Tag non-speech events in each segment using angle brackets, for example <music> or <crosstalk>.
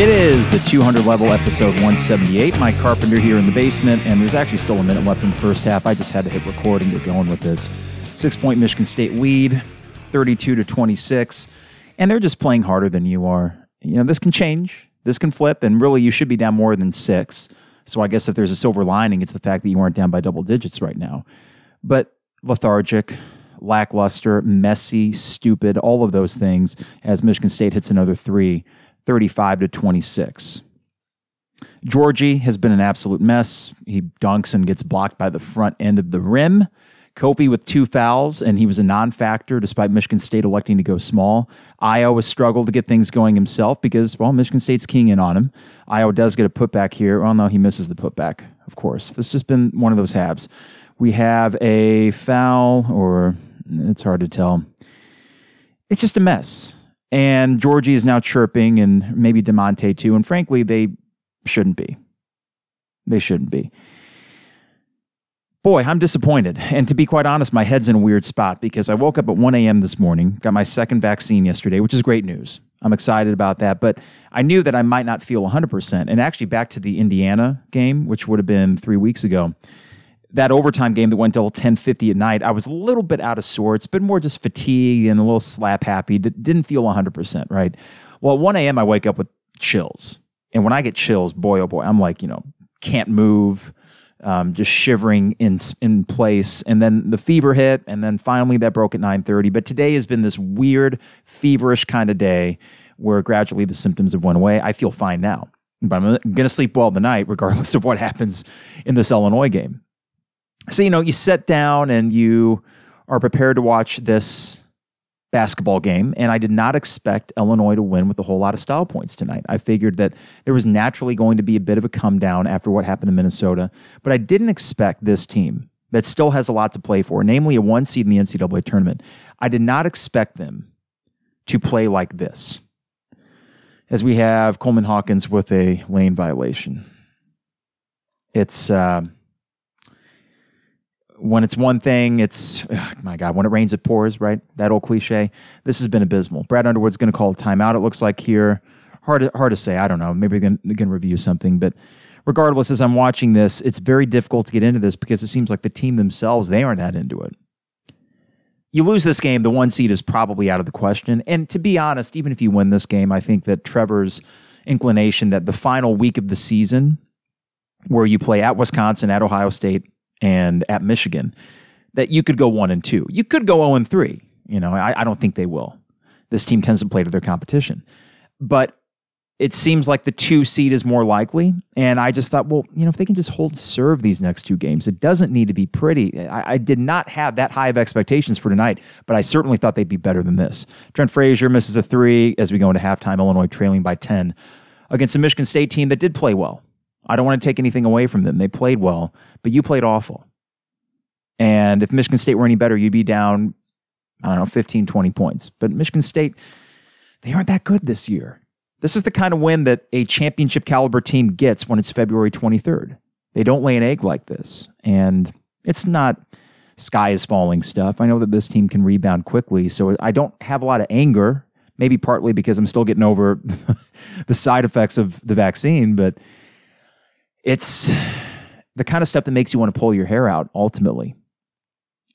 It is the 200 level episode 178. Mike Carpenter here in the basement, and there's actually still a minute left in the first half. I just had to hit record and get going with this. Six point Michigan State lead, 32 to 26, and they're just playing harder than you are. You know, this can change, this can flip, and really you should be down more than six. So I guess if there's a silver lining, it's the fact that you aren't down by double digits right now. But lethargic, lackluster, messy, stupid, all of those things as Michigan State hits another three. 35 to 26. Giorgi has been an absolute mess. He dunks and gets blocked by the front end of the rim. Kofi with two fouls, and he was a non factor despite Michigan State electing to go small. Has struggled to get things going himself because, well, Michigan State's keying in on him. Ayo does get a putback here. Well, no, he misses the putback, of course. This just been one of those halves. We have a foul, or it's hard to tell. It's just a mess. And Giorgi is now chirping, and maybe Da'Monte too. And frankly, they shouldn't be. They shouldn't be. Boy, I'm disappointed. And to be quite honest, my head's in a weird spot because I woke up at 1 a.m. this morning, got my second vaccine yesterday, which is great news. I'm excited about that. But I knew that I might not feel 100%. And actually, back to the Indiana game, which would have been three weeks ago, that overtime game that went till 10:50 at night, I was a little bit out of sorts, but more just fatigue and a little slap happy. D- didn't feel 100%, right? Well, at 1 a.m. I wake up with chills. And when I get chills, boy, oh boy, I'm like, you know, can't move, um, just shivering in in place. And then the fever hit, and then finally that broke at 9:30. But today has been this weird, feverish kind of day where gradually the symptoms have went away. I feel fine now, but I'm going to sleep well tonight, regardless of what happens in this Illinois game. So, you know, you sit down and you are prepared to watch this basketball game. And I did not expect Illinois to win with a whole lot of style points tonight. I figured that there was naturally going to be a bit of a come down after what happened in Minnesota. But I didn't expect this team that still has a lot to play for, namely a one seed in the NCAA tournament. I did not expect them to play like this. As we have Coleman Hawkins with a lane violation. It's. Uh, when it's one thing, it's ugh, my God. When it rains, it pours. Right, that old cliche. This has been abysmal. Brad Underwood's going to call a timeout. It looks like here. Hard, hard to say. I don't know. Maybe we can, review something, but regardless, as I'm watching this, it's very difficult to get into this because it seems like the team themselves they aren't that into it. You lose this game, the one seed is probably out of the question. And to be honest, even if you win this game, I think that Trevor's inclination that the final week of the season, where you play at Wisconsin, at Ohio State, and at Michigan that you could go one and two. You could go 0 and three. You know, I, I don't think they will. This team tends to play to their competition. But it seems like the two seed is more likely. And I just thought, well, you know, if they can just hold serve these next two games, it doesn't need to be pretty. I, I, did not have that high of expectations for tonight, but I certainly thought they'd be better than this. Trent Frazier misses a three as we go into halftime, Illinois trailing by 10 against a Michigan State team that did play well. I don't want to take anything away from them. They played well, but you played awful. And if Michigan State were any better, you'd be down, I don't know, 15, 20 points. But Michigan State, they aren't that good this year. This is the kind of win that a championship caliber team gets when it's February 23rd. They don't lay an egg like this. And it's not sky is falling stuff. I know that this team can rebound quickly. So I don't have a lot of anger, maybe partly because I'm still getting over <laughs> the side effects of the vaccine, but it's the kind of stuff that makes you want to pull your hair out ultimately.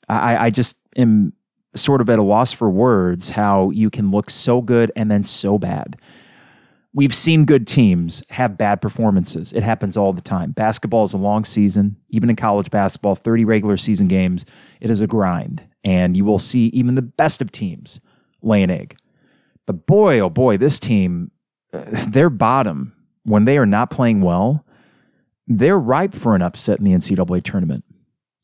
I, I just am sort of at a loss for words how you can look so good and then so bad. We've seen good teams have bad performances. It happens all the time. Basketball is a long season, even in college basketball, 30 regular season games. It is a grind. And you will see even the best of teams lay an egg. But boy, oh boy, this team, uh, <laughs> their bottom, when they are not playing well, they're ripe for an upset in the NCAA tournament.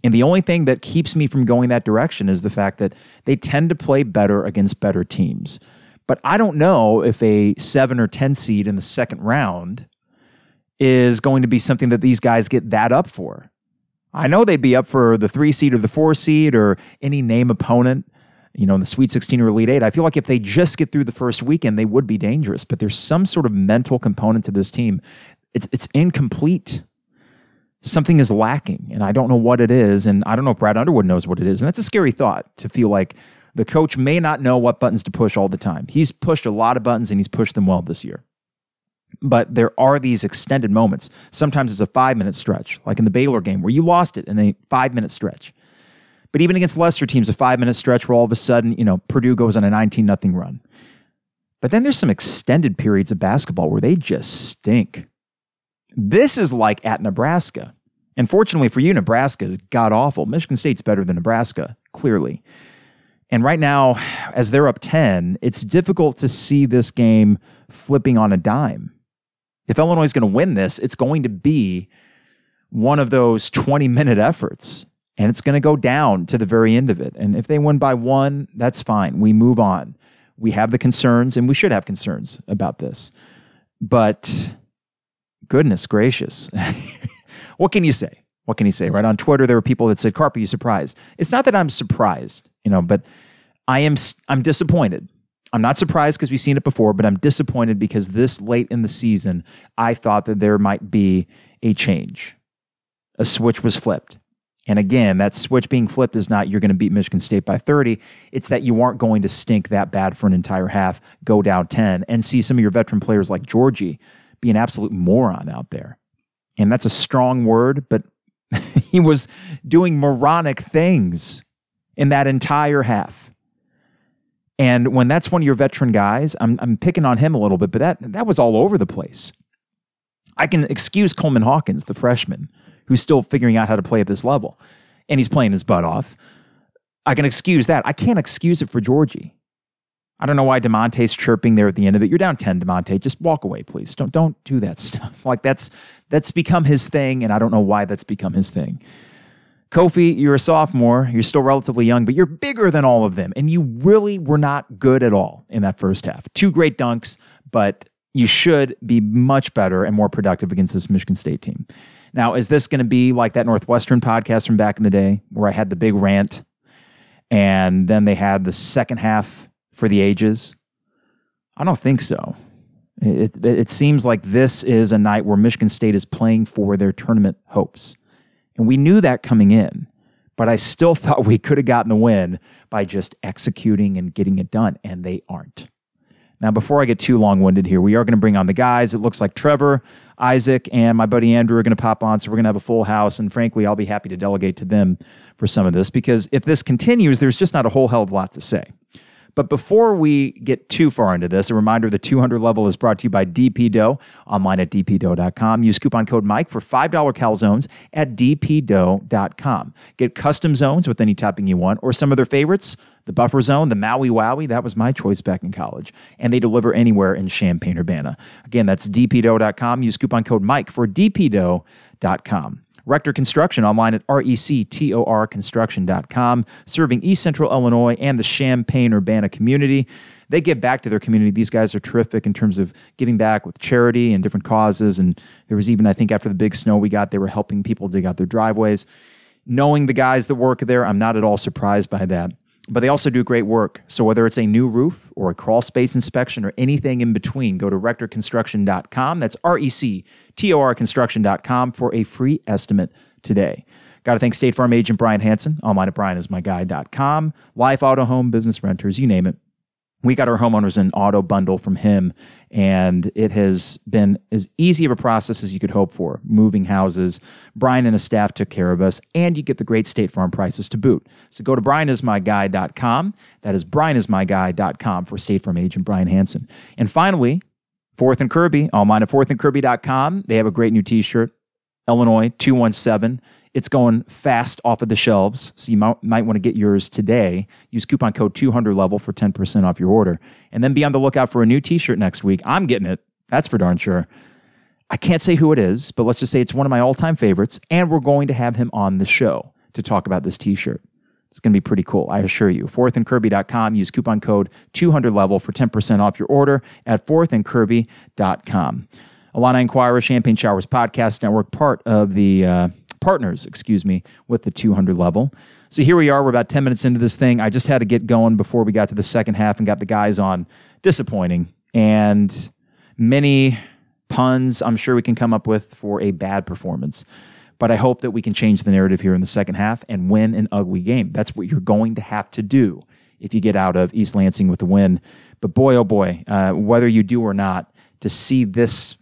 And the only thing that keeps me from going that direction is the fact that they tend to play better against better teams. But I don't know if a seven or 10 seed in the second round is going to be something that these guys get that up for. I know they'd be up for the three seed or the four seed or any name opponent, you know, in the Sweet 16 or Elite Eight. I feel like if they just get through the first weekend, they would be dangerous. But there's some sort of mental component to this team. It's, it's incomplete something is lacking and I don't know what it is. And I don't know if Brad Underwood knows what it is. And that's a scary thought to feel like the coach may not know what buttons to push all the time. He's pushed a lot of buttons and he's pushed them well this year. But there are these extended moments. Sometimes it's a five minute stretch, like in the Baylor game where you lost it in a five minute stretch. But even against lesser teams, a five minute stretch where all of a sudden, you know, Purdue goes on a 19 nothing run. But then there's some extended periods of basketball where they just stink. This is like at Nebraska. And fortunately for you, Nebraska is god awful. Michigan State's better than Nebraska, clearly. And right now, as they're up 10, it's difficult to see this game flipping on a dime. If Illinois is going to win this, it's going to be one of those 20 minute efforts, and it's going to go down to the very end of it. And if they win by one, that's fine. We move on. We have the concerns, and we should have concerns about this. But goodness gracious. <laughs> what can you say? What can you say? Right on Twitter, there were people that said, "Carp, are you surprised?" It's not that I'm surprised, you know, but I am. I'm disappointed. I'm not surprised because we've seen it before, but I'm disappointed because this late in the season, I thought that there might be a change. A switch was flipped. And again, that switch being flipped is not you're going to beat Michigan State by 30. It's that you aren't going to stink that bad for an entire half, go down 10, and see some of your veteran players like Giorgi be an absolute moron out there. And that's a strong word, but <laughs> he was doing moronic things in that entire half. And when that's one of your veteran guys, I'm, I'm picking on him a little bit, but that, that was all over the place. I can excuse Coleman Hawkins, the freshman, who's still figuring out how to play at this level, and he's playing his butt off. I can excuse that. I can't excuse it for Giorgi. I don't know why Da'Monte's chirping there at the end of it. You're down 10, Da'Monte. Just walk away, please. Don't don't do that <laughs> stuff. Like that's that's become his thing, and I don't know why that's become his thing. Kofi, you're a sophomore. You're still relatively young, but you're bigger than all of them. And you really were not good at all in that first half. Two great dunks, but you should be much better and more productive against this Michigan State team. Now, is this going to be like that Northwestern podcast from back in the day where I had the big rant and then they had the second half for the ages? I don't think so. It, it, seems like this is a night where Michigan State is playing for their tournament hopes. And we knew that coming in, but I still <laughs> thought we could have gotten the win by just executing and getting it done, and they aren't. Now, before I get too long winded here, we are going to bring on the guys. It looks like Trevor, Isaac, and my buddy Andrew are going to pop on. So we're going to have a full house. And frankly, I'll be happy to delegate to them for some of this because if this continues, there's just not a whole hell of a lot to say. But before we get too far into this, a reminder the 200 level is brought to you by DP Dough, online at dpdough.com. Use coupon code Mike for $5 calzones at dpdough.com. Get custom zones with any topping you want, or some of their favorites, the buffer zone, the Maui Wowie, that was my choice back in college. And they deliver anywhere in Champaign Urbana. Again, that's dpdough.com. Use coupon code Mike for dpdough.com. Rector Construction online at rectorconstruction.com, serving East Central Illinois and the Champaign Urbana community. They give back to their community. These guys are terrific in terms of giving back with charity and different causes. And there was even, I think, after the big snow we got, they were helping people dig out their driveways. Knowing the guys that work there, I'm not at all surprised by that but they also do great work. So whether it's a new roof or a crawl space inspection or anything in between, go to rectorconstruction.com. That's R E C T O R construction.com for a free estimate today. Got to thank State Farm agent Brian Hanson, online at brianismyguy.com. Life, auto, home, business renters, you name it we got our homeowners an auto bundle from him and it has been as easy of a process as you could hope for. Moving houses. Brian and his staff took care of us and you get the great state farm prices to boot. So go to brianismyguy.com that is brianismyguy.com for state farm agent brian hanson and finally fourth and kirby all mine at fourthandkirby.com they have a great new t-shirt. Illinois 217 it's going fast off of the shelves, so you might, might want to get yours today. Use coupon code 200 level for 10% off your order. And then be on the lookout for a new t shirt next week. I'm getting it. That's for darn sure. I can't say who it is, but let's just say it's one of my all time favorites. And we're going to have him on the show to talk about this t shirt. It's going to be pretty cool, I assure you. Fourthandkirby.com. Use coupon code 200 level for 10% off your order at fourthandkirby.com. Illini Inquirer, Champagne Showers Podcast Network, part of the uh, partners, excuse me, with the 200 level. So here we are. We're about 10 minutes into this thing. I just had to get going before we got to the second half and got the guys on. Disappointing. And many puns I'm sure we can come up with for a bad performance. But I hope that we can change the narrative here in the second half and win an ugly game. That's what you're going to have to do if you get out of East Lansing with a win. But boy, oh boy, uh, whether you do or not, to see this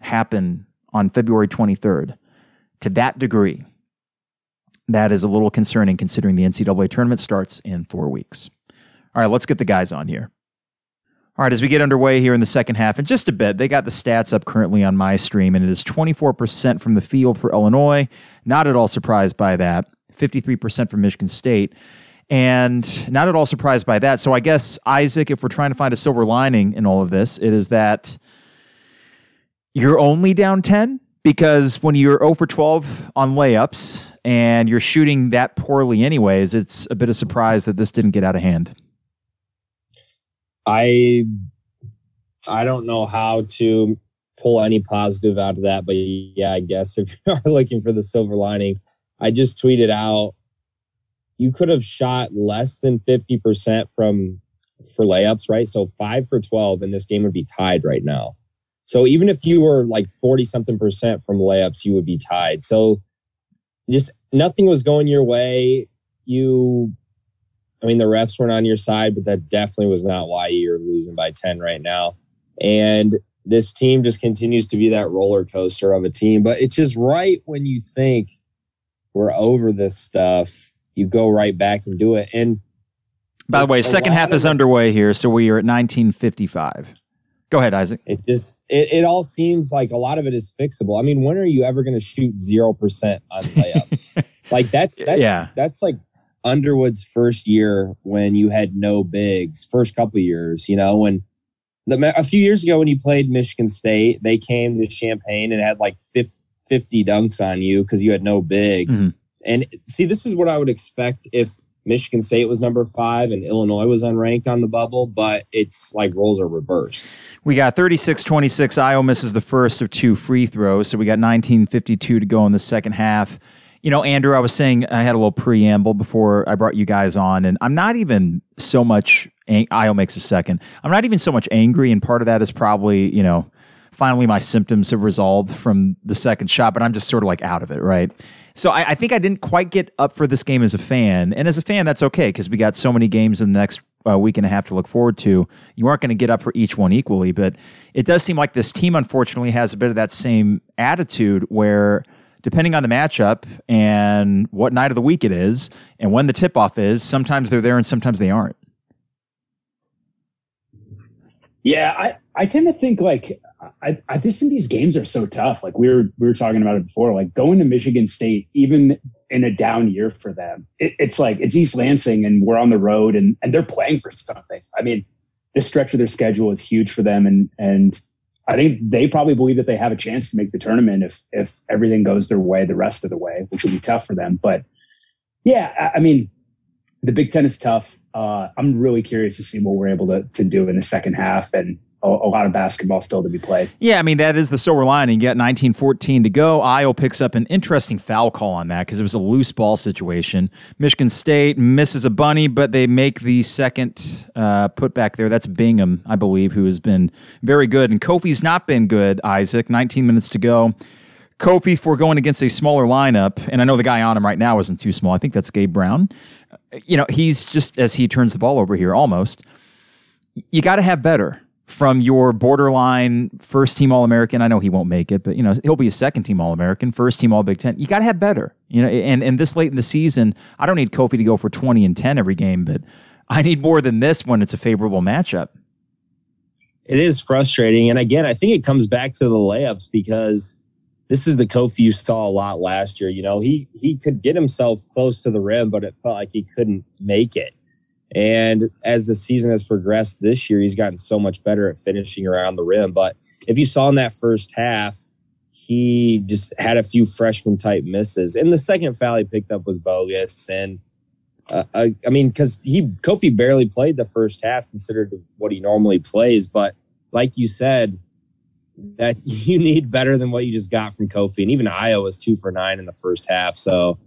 happen on February 23rd to that degree, that is a little concerning considering the NCAA tournament starts in four weeks. All right, let's get the guys on here. All right, as we get underway here in the second half, in just a bit, they got the stats up currently on my stream, and it is 24% from the field for Illinois. Not at all surprised by that. 53% from Michigan State. And not at all surprised by that. So I guess, Isaac, if we're trying to find a silver lining in all of this, it is that you're only down 10 because when you're 0 for 12 on layups and you're shooting that poorly, anyways, it's a bit of surprise that this didn't get out of hand. I I don't know how to pull any positive out of that, but yeah, I guess if <laughs> you are looking for the silver lining, I just tweeted out you could have shot less than 50% from for layups, right? So 5 for 12 and this game would be tied right now. So even if you were like 40 something percent from layups, you would be tied. So just nothing was going your way. You I mean, the refs weren't on your side, but that definitely was not why you're losing by 10 right now. And this team just continues to be that roller coaster of a team. But it's just right when you think we're over this stuff, you go right back and do it. And by the way, second half is underway here. So we are at 1955. Go ahead, Isaac. It just it, it all seems like a lot of it is fixable. I mean, when are you ever going to shoot zero percent on layups? <laughs> like that's that's yeah. that's like Underwood's first year when you had no bigs, first couple years, you know, when the, a few years ago when you played Michigan State, they came to Champaign and had like 50 dunks on you because you had no big. Mm-hmm. And see, this is what I would expect if Michigan State was number five and Illinois was unranked on the bubble, but it's like roles are reversed. We got 36 26. Ayo misses the first of two free throws. So we got 1952 to go in the second half you know, Andrew, I was saying I had a little preamble before I brought you guys on, and I'm not even so much. Ang- Ayo makes a second. I'm not even so much angry, and part of that is probably you know, finally my symptoms have resolved from the second shot, but I'm just sort of like out of it, right? So I, I think I didn't quite get up for this game as a fan, and as a fan, that's okay because we got so many games in the next uh, week and a half to look forward to. You aren't going to get up for each one equally, but it does seem like this team, unfortunately, has a bit of that same attitude where depending on the matchup and what night of the week it is and when the tip off is, sometimes they're there and sometimes they aren't. Yeah, I, I tend to think like I, I just think these games are so tough. Like we were we were talking about it before. Like going to Michigan State, even in a down year for them, it, it's like it's East Lansing and we're on the road and and they're playing for something. I mean, this stretch of their schedule is huge for them and and I think they probably believe that they have a chance to make the tournament if if everything goes their way the rest of the way, which will be tough for them. But yeah, I, I mean, the Big Ten is tough. Uh, I'm really curious to see what we're able to to do in the second half and a, a, lot of basketball still to be played. Yeah, I mean that is the silver lining. You got 1914 to go. Ayo picks up an interesting foul call on that because it was a loose ball situation. Michigan State misses a bunny, but they make the second uh, put back there. That's Bingham, I believe, who has been very good, and Kofi's not been good. Isaac, 19 minutes to go. Kofi for going against a smaller lineup, and I know the guy on him right now isn't too small. I think that's Gabe Brown. You know, he's just as he turns the ball over here, almost. You got to have better from your borderline first team All American. I know he won't make it, but you know he'll be a second team All American, first team All Big Ten. You got to have better, you know. And and this late in the season, I don't need Kofi to go for twenty and ten every game, but I need more than this when it's a favorable matchup. It is frustrating, and again, I think it comes back to the layups because this is the Kofi you saw a lot last year. You know, he he could get himself close to the rim, but it felt like he couldn't make it. And as the season has progressed this year, he's gotten so much better at finishing around the rim. But if you saw in that first half, he just had a few freshman type misses. And the second foul he picked up was bogus. And uh, I, I, mean, because he Kofi barely played the first half considered what he normally plays. But like you said, that <laughs> you need better than what you just got from Kofi. And even Ayo was two for nine in the first half. So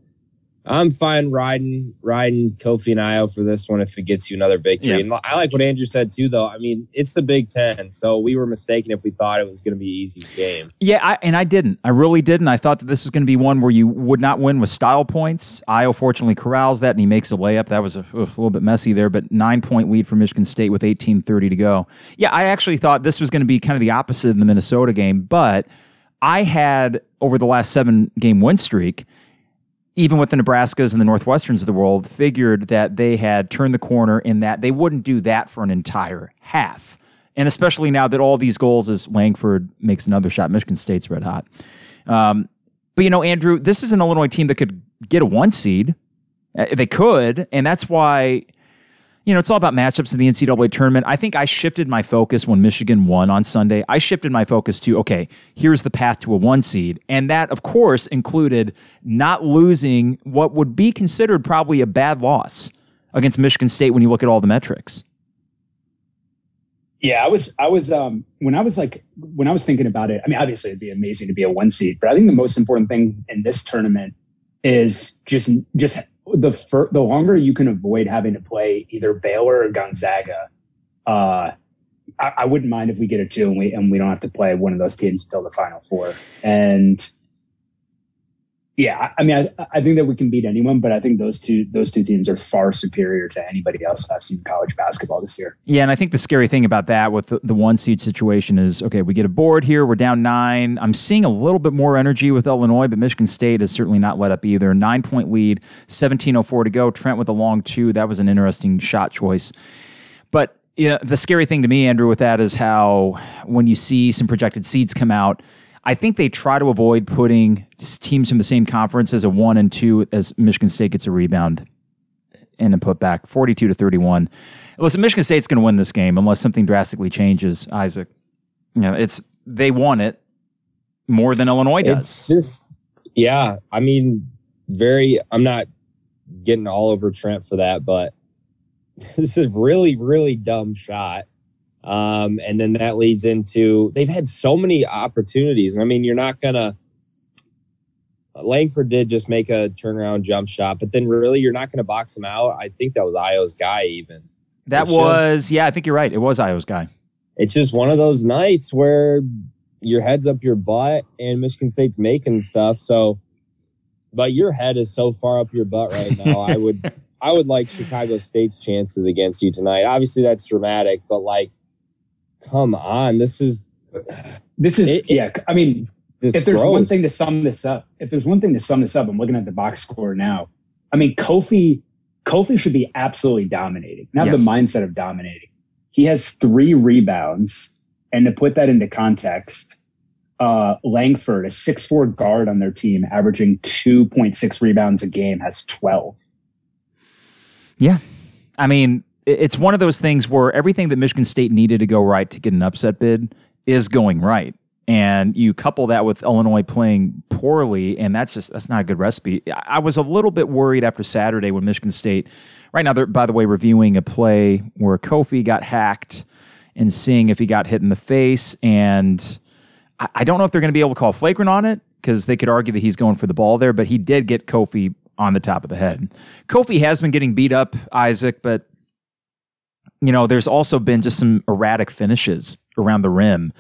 I'm fine riding riding Kofi and Ayo for this one if it gets you another victory. Yeah. And I like what Andrew said too, though. I mean, it's the Big Ten, so we were mistaken if we thought it was going to be an easy game. Yeah, I, and I didn't. I really didn't. I thought that this was going to be one where you would not win with style points. Ayo fortunately corrals that, and he makes a layup. That was a, a little bit messy there, but nine point lead for Michigan State with 18:30 to go. Yeah, I actually thought this was going to be kind of the opposite in the Minnesota game, but I had over the last seven game win streak, even with the Nebraskas and the Northwesterns of the world, figured that they had turned the corner in that they wouldn't do that for an entire half. And especially now that all these goals as Langford makes another shot, Michigan State's red hot. Um, but you know, Andrew, this is an Illinois team that could get a one seed. Uh, they could, and that's why you know, it's all about matchups in the NCAA tournament. I think I shifted my focus when Michigan won on Sunday. I shifted my focus to, okay, here's the path to a one seed. And that, of course, included not losing what would be considered probably a bad loss against Michigan State when you look at all the metrics. Yeah, I was, I was, um, when I was like, when I was thinking about it, I mean, obviously it'd be amazing to be a one seed, but I think the most important thing in this tournament is just, just the fir- the longer you can avoid having to play either Baylor or Gonzaga, uh, I, I, wouldn't mind if we get a two and we and we don't have to play one of those teams until the final four. And yeah, I mean, I, I think that we can beat anyone, but I think those two those two teams are far superior to anybody else I've seen college basketball this year. Yeah, and I think the scary thing about that with the, the one seed situation is okay, we get a board here, we're down nine. I'm seeing a little bit more energy with Illinois, but Michigan State has certainly not let up either. Nine point lead, 17:04 to go. Trent with a long two. That was an interesting shot choice, but yeah, the scary thing to me, Andrew, with that is how when you see some projected seeds come out I think they try to avoid putting teams from the same conference as a one and two as Michigan State gets a rebound and a put back 42 to 31. Listen, Michigan State's going to win this game unless something drastically changes, Isaac. You know, it's they won it more than Illinois does. It's just yeah, I mean, very I'm not getting all over Trent for that, but <laughs> this is a really really dumb shot. Um, and then that leads into they've had so many opportunities. I mean, you're not gonna Langford did just make a turnaround jump shot, but then really you're not gonna box him out. I think that was Ayo's guy even. That it's was just, yeah, I think you're right. It was Ayo's guy. It's just one of those nights where your head's up your butt and Michigan State's making stuff. So but your head is so far up your butt right now. I would <laughs> I would like Chicago State's chances against you tonight. Obviously that's dramatic, but like come on, this is this is it, yeah. I mean, if there's gross. one thing to sum this up, if there's one thing to sum this up, I'm looking at the box score now. I mean, Kofi Kofi should be absolutely dominating, not yes. the mindset of dominating. He has three rebounds, and to put that into context, uh, Langford, a six four guard on their team, averaging two point six rebounds a game, has twelve. Yeah, I mean, it's one of those things where everything that Michigan State needed to go right to get an upset bid is going right. And you couple that with Illinois playing poorly, and that's just that's not a good recipe. I was a little bit worried after Saturday when Michigan State, right now they're by the way reviewing a play where Kofi got hacked and seeing if he got hit in the face. And I, don't know if they're going to be able to call flagrant on it because they could argue that he's going for the ball there, but he did get Kofi on the top of the head. Kofi has been getting beat up, Isaac, but you know, there's also been just some erratic finishes around the rim.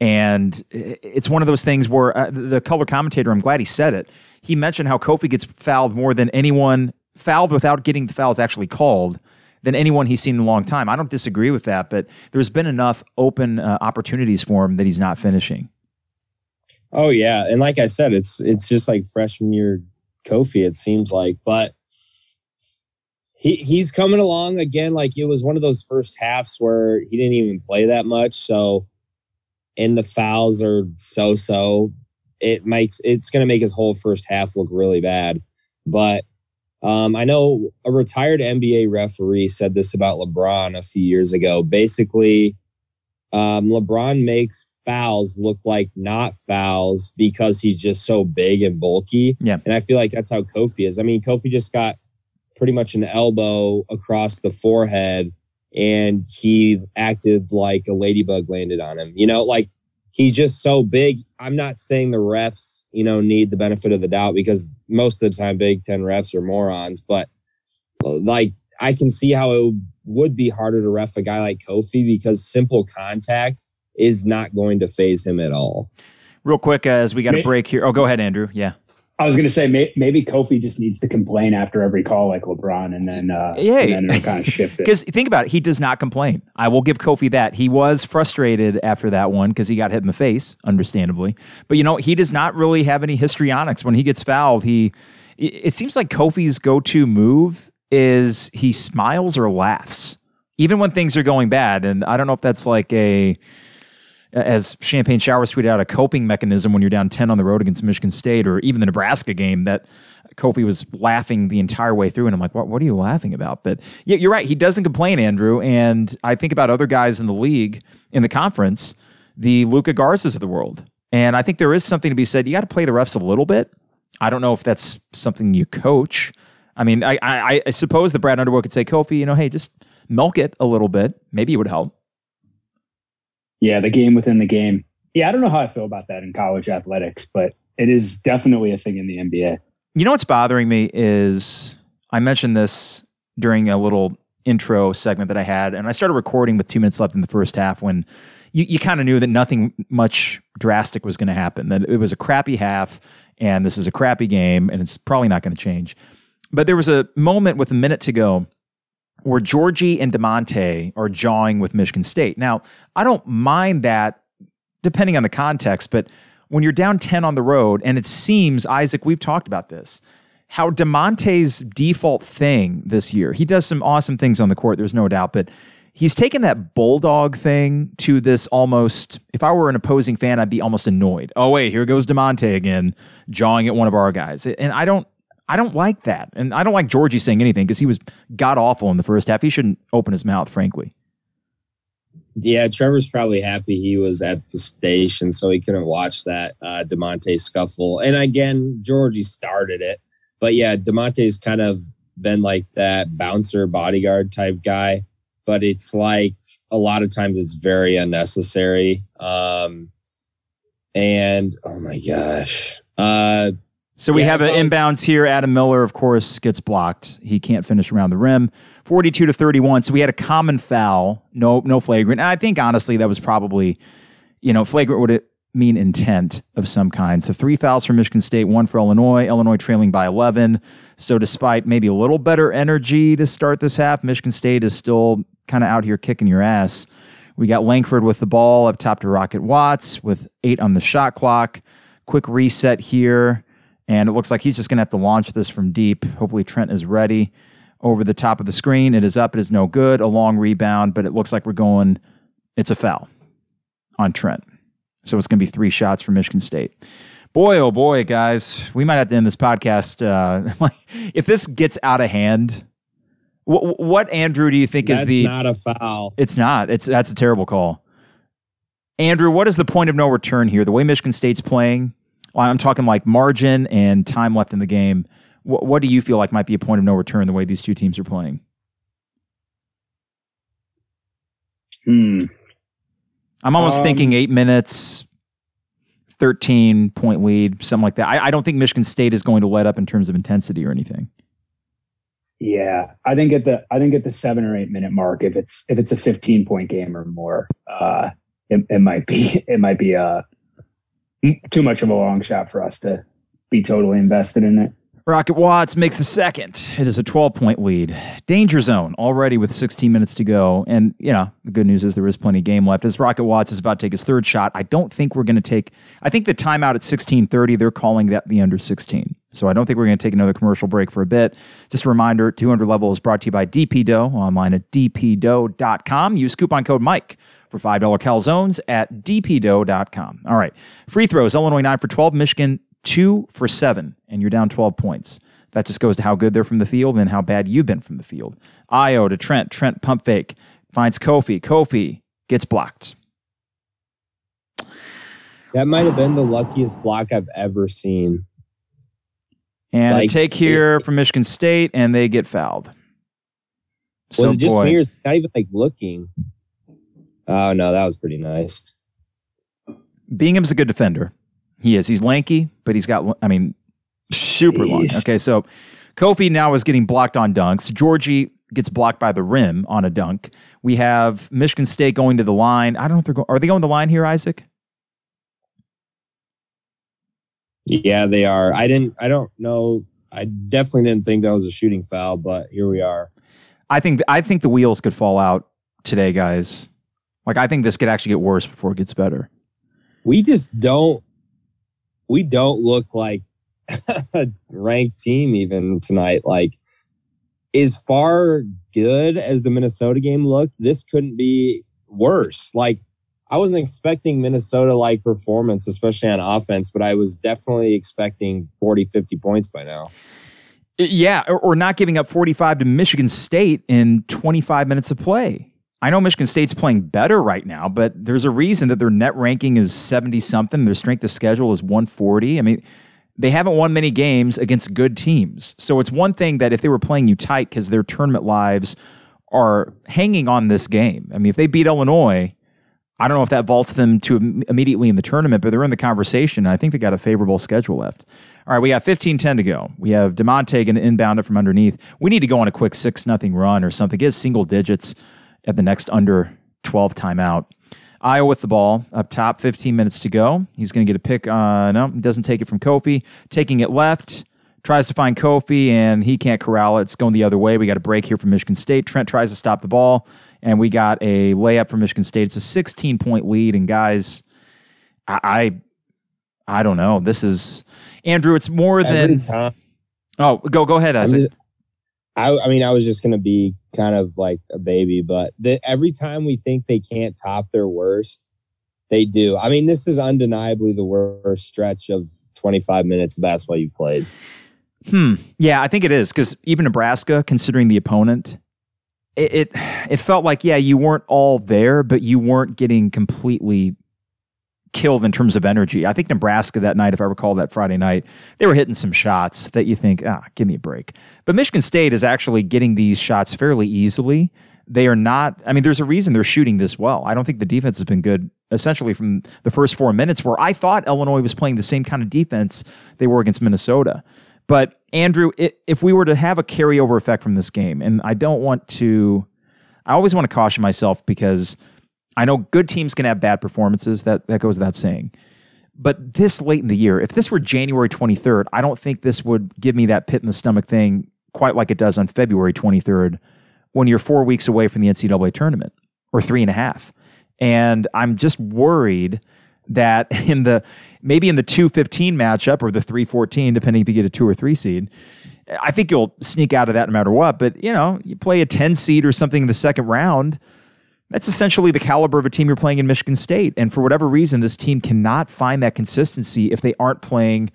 And it's one of those things where uh, the color commentator, I'm glad he said it. He mentioned how Kofi gets fouled more than anyone, fouled without getting the fouls actually called, than anyone he's seen in a long time. I don't disagree with that, but there's been enough open uh, opportunities for him that he's not finishing. Oh yeah, and like I said, it's it's just like freshman year Kofi. It seems like, but he he's coming along again. Like it was one of those first halves where he didn't even play that much. So, and the fouls are so so. It makes it's going to make his whole first half look really bad. But um, I know a retired NBA referee said this about LeBron a few years ago. Basically, um, LeBron makes fouls look like not fouls because he's just so big and bulky. Yeah. And I feel like that's how Kofi is. I mean, Kofi just got pretty much an elbow across the forehead and he acted like a ladybug landed on him. You know, like he's just so big. I'm not saying the refs, you know, need the benefit of the doubt because most of the time Big Ten refs are morons, but like I can see how it would be harder to ref a guy like Kofi because simple contact is not going to phase him at all. Real quick, uh, as we got a break here. Oh, go ahead, Andrew. Yeah. I was going to say may, maybe Kofi just needs to complain after every call like LeBron, and then uh, yeah, and then kind of shift it. <laughs> Because think about it, he does not complain. I will give Kofi that. He was frustrated after that one because he got hit in the face, understandably. But you know, he does not really have any histrionics when he gets fouled. He it seems like Kofi's go-to move is he smiles or laughs, even when things are going bad. And I don't know if that's like a as Champagne Showers tweeted out, a coping mechanism when you're down 10 on the road against Michigan State or even the Nebraska game that Kofi was laughing the entire way through. And I'm like, what, what are you laughing about? But yeah, you're right. He doesn't complain, Andrew. And I think about other guys in the league, in the conference, the Luka Garzas of the world. And I think there is something to be said. You got to play the refs a little bit. I don't know if that's something you coach. I mean, I, I, I suppose that Brad Underwood could say, Kofi, you know, hey, just milk it a little bit. Maybe it would help. Yeah, the game within the game. Yeah, I don't know how I feel about that in college athletics, but it is definitely a thing in the NBA. You know what's bothering me is I mentioned this during a little intro segment that I had, and I started recording with two minutes left in the first half when you, you kind of knew that nothing much drastic was going to happen, that it was a crappy half, and this is a crappy game, and it's probably not going to change. But there was a moment with a minute to go where Giorgi and Da'Monte are jawing with Michigan State. Now, I don't mind that depending on the context, but when you're down 10 on the road, and it seems, Isaac, we've talked about this, how Da'Monte's default thing this year, he does some awesome things on the court, there's no doubt, but he's taken that bulldog thing to this almost, if I were an opposing fan, I'd be almost annoyed. Oh, wait, here goes Da'Monte again, jawing at one of our guys. And I don't, I don't like that. And I don't like Giorgi saying anything because he was god awful in the first half. He shouldn't open his mouth, frankly. Yeah, Trevor's probably happy he was at the station so he couldn't watch that uh, Da'Monte scuffle. And again, Georgie started it. But yeah, Da'Monte's kind of been like that bouncer bodyguard type guy. But it's like a lot of times it's very unnecessary. Um, and oh my gosh. Uh, so we yeah, have an inbounds here. Adam Miller, of course, gets blocked. He can't finish around the rim. 42 to 31. So we had a common foul, no no flagrant. And I think honestly that was probably, you know, flagrant would it mean intent of some kind. So three fouls for Michigan State, one for Illinois. Illinois trailing by 11. So despite maybe a little better energy to start this half, Michigan State is still kind of out here kicking your ass. We got Langford with the ball up top to Rocket Watts with eight on the shot clock. Quick reset here. And it looks like he's just going to have to launch this from deep. Hopefully, Trent is ready. Over the top of the screen, it is up. It is no good. A long rebound, but it looks like we're going, it's a foul on Trent. So it's going to be three shots for Michigan State. Boy, oh boy, guys, we might have to end this podcast. Uh, <laughs> if this gets out of hand, what, what Andrew do you think that's is the? not a foul. It's not. It's that's a terrible call. Andrew, what is the point of no return here? The way Michigan State's playing, I'm talking like margin and time left in the game. What, what do you feel like might be a point of no return the way these two teams are playing? Hmm. I'm almost um, thinking eight minutes, 13 point lead, something like that. I, I don't think Michigan State is going to let up in terms of intensity or anything. Yeah, I think at the I think at the seven or eight minute mark, if it's if it's a 15 point game or more, uh, it, it might be <laughs> it might be a too much of a long shot for us to be totally invested in it. Rocket Watts makes the second. It is a 12 point lead. Danger zone already with 16 minutes to go. And, you know, the good news is there is plenty of game left. As Rocket Watts is about to take his third shot, I don't think we're going to take, I think the timeout at 1630, they're calling that the under 16. So I don't think we're going to take another commercial break for a bit. Just a reminder 200 level is brought to you by DP Dough online at dpdough.com. Use coupon code Mike for $5 calzones at dpdough.com. All right. Free throws Illinois 9 for 12, Michigan two for seven, and you're down 12 points. That just goes to how good they're from the field and how bad you've been from the field. Ayo to Trent. Trent pump fake. Finds Kofi. Kofi gets blocked. That might have been the luckiest block I've ever seen. And like, take here it, from Michigan State, and they get fouled. Was so, it just boy, me or not even like looking? Oh no, that was pretty nice. Bingham's a good defender. He is. He's lanky, but he's got, I mean, super long. Okay, so Kofi now is getting blocked on dunks. Giorgi gets blocked by the rim on a dunk. We have Michigan State going to the line. I don't know if they're going. Are they going to the line here, Isaac? Yeah, they are. I didn't. I don't know. I definitely didn't think that was a shooting foul, but here we are. I think I think the wheels could fall out today, guys. Like I think this could actually get worse before it gets better. We just don't. We don't look like <laughs> a ranked team even tonight. Like as far good as the Minnesota game looked, this couldn't be worse. Like I wasn't expecting Minnesota like performance, especially on offense, but I was definitely expecting 40, 50 points by now. Yeah, or, or not giving up 45 to Michigan State in 25 minutes of play. I know Michigan State's playing better right now, but there's a reason that their net ranking is 70 something. Their strength of schedule is 140. I mean, they haven't won many games against good teams. So it's one thing that if they were playing you tight because their tournament lives are hanging on this game. I mean, if they beat Illinois, I don't know if that vaults them to immediately in the tournament, but they're in the conversation. I think they got a favorable schedule left. All right, we got 15 10 to go. We have Da'Monte going to inbound it from underneath. We need to go on a quick 6 nothing run or something. Get single digits at the next under 12 timeout. Ayo with the ball up top, 15 minutes to go. He's going to get a pick. Uh, no, he doesn't take it from Kofi. Taking it left, tries to find Kofi, and he can't corral it. It's going the other way. We got a break here from Michigan State. Trent tries to stop the ball, and we got a layup from Michigan State. It's a 16 point lead. And guys, I, I, I don't know. This is Andrew. It's more than. Time, oh, go go ahead, Isaac. I, I mean, I was just going to be kind of like a baby, but the, every time we think they can't top their worst, they do. I mean, this is undeniably the worst stretch of 25 minutes of basketball you've played. Hmm. Yeah, I think it is because even Nebraska, considering the opponent, it, it it felt like yeah, you weren't all there, but you weren't getting completely killed in terms of energy. I think Nebraska that night, if I recall that Friday night, they were hitting some shots that you think, ah, give me a break. But Michigan State is actually getting these shots fairly easily. They are not, I mean, there's a reason they're shooting this well. I don't think the defense has been good essentially from the first four minutes where I thought Illinois was playing the same kind of defense they were against Minnesota. But Andrew, if we were to have a carryover effect from this game, and I don't want to, I always want to caution myself because I know good teams can have bad performances. That that goes without saying. But this late in the year, if this were January 23rd, I don't think this would give me that pit in the stomach thing quite like it does on February 23rd when you're four weeks away from the NCAA tournament or three and a half. And I'm just worried that <laughs> in the maybe in the 215 matchup or the 314, depending if you get a two or three seed, I think you'll sneak out of that no matter what. But you know, you play a 10 seed or something in the second round that's essentially the caliber of a team you're playing in Michigan State. And for whatever reason, this team cannot find that consistency if they aren't playing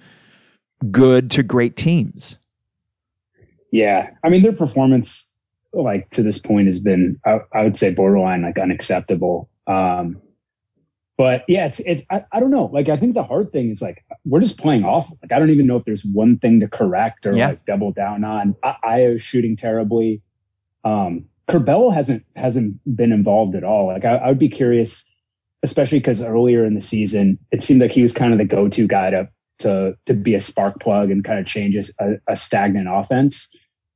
good to great teams. Yeah. I mean, their performance, like to this point, has been, I, I would say, borderline like unacceptable. Um, but yeah, it's, it's, I, I don't know. Like, I think the hard thing is like, we're just playing awful. Like, I don't even know if there's one thing to correct or yeah. like double down on. I, I was shooting terribly. Um, Curbelo hasn't hasn't been involved at all. Like I, I would be curious, especially because earlier in the season, it seemed like he was kind of the go-to guy to to to be a spark plug and kind of change a, a stagnant offense.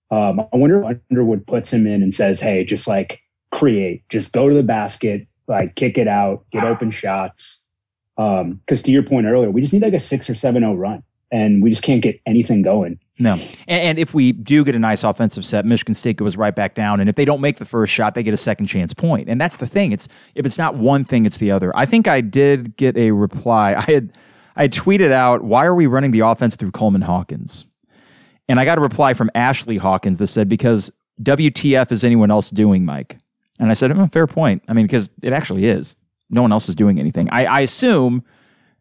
Um, I wonder if Underwood puts him in and says, "Hey, just like create, just go to the basket, like kick it out, get open shots." Because um, to your point earlier, we just need like a six or seven zero run, and we just can't get anything going. No. And, and, if we do get a nice offensive set, Michigan State goes right back down. And if they don't make the first shot, they get a second chance point. And that's the thing. It's if it's not one thing, it's the other. I think I did get a reply. I had I had tweeted out, why are we running the offense through Coleman Hawkins? And I got a reply from Ashley Hawkins that said, because WTF is anyone else doing, Mike? And I said, oh, fair point. I mean, because it actually is. No one else is doing anything. I, I assume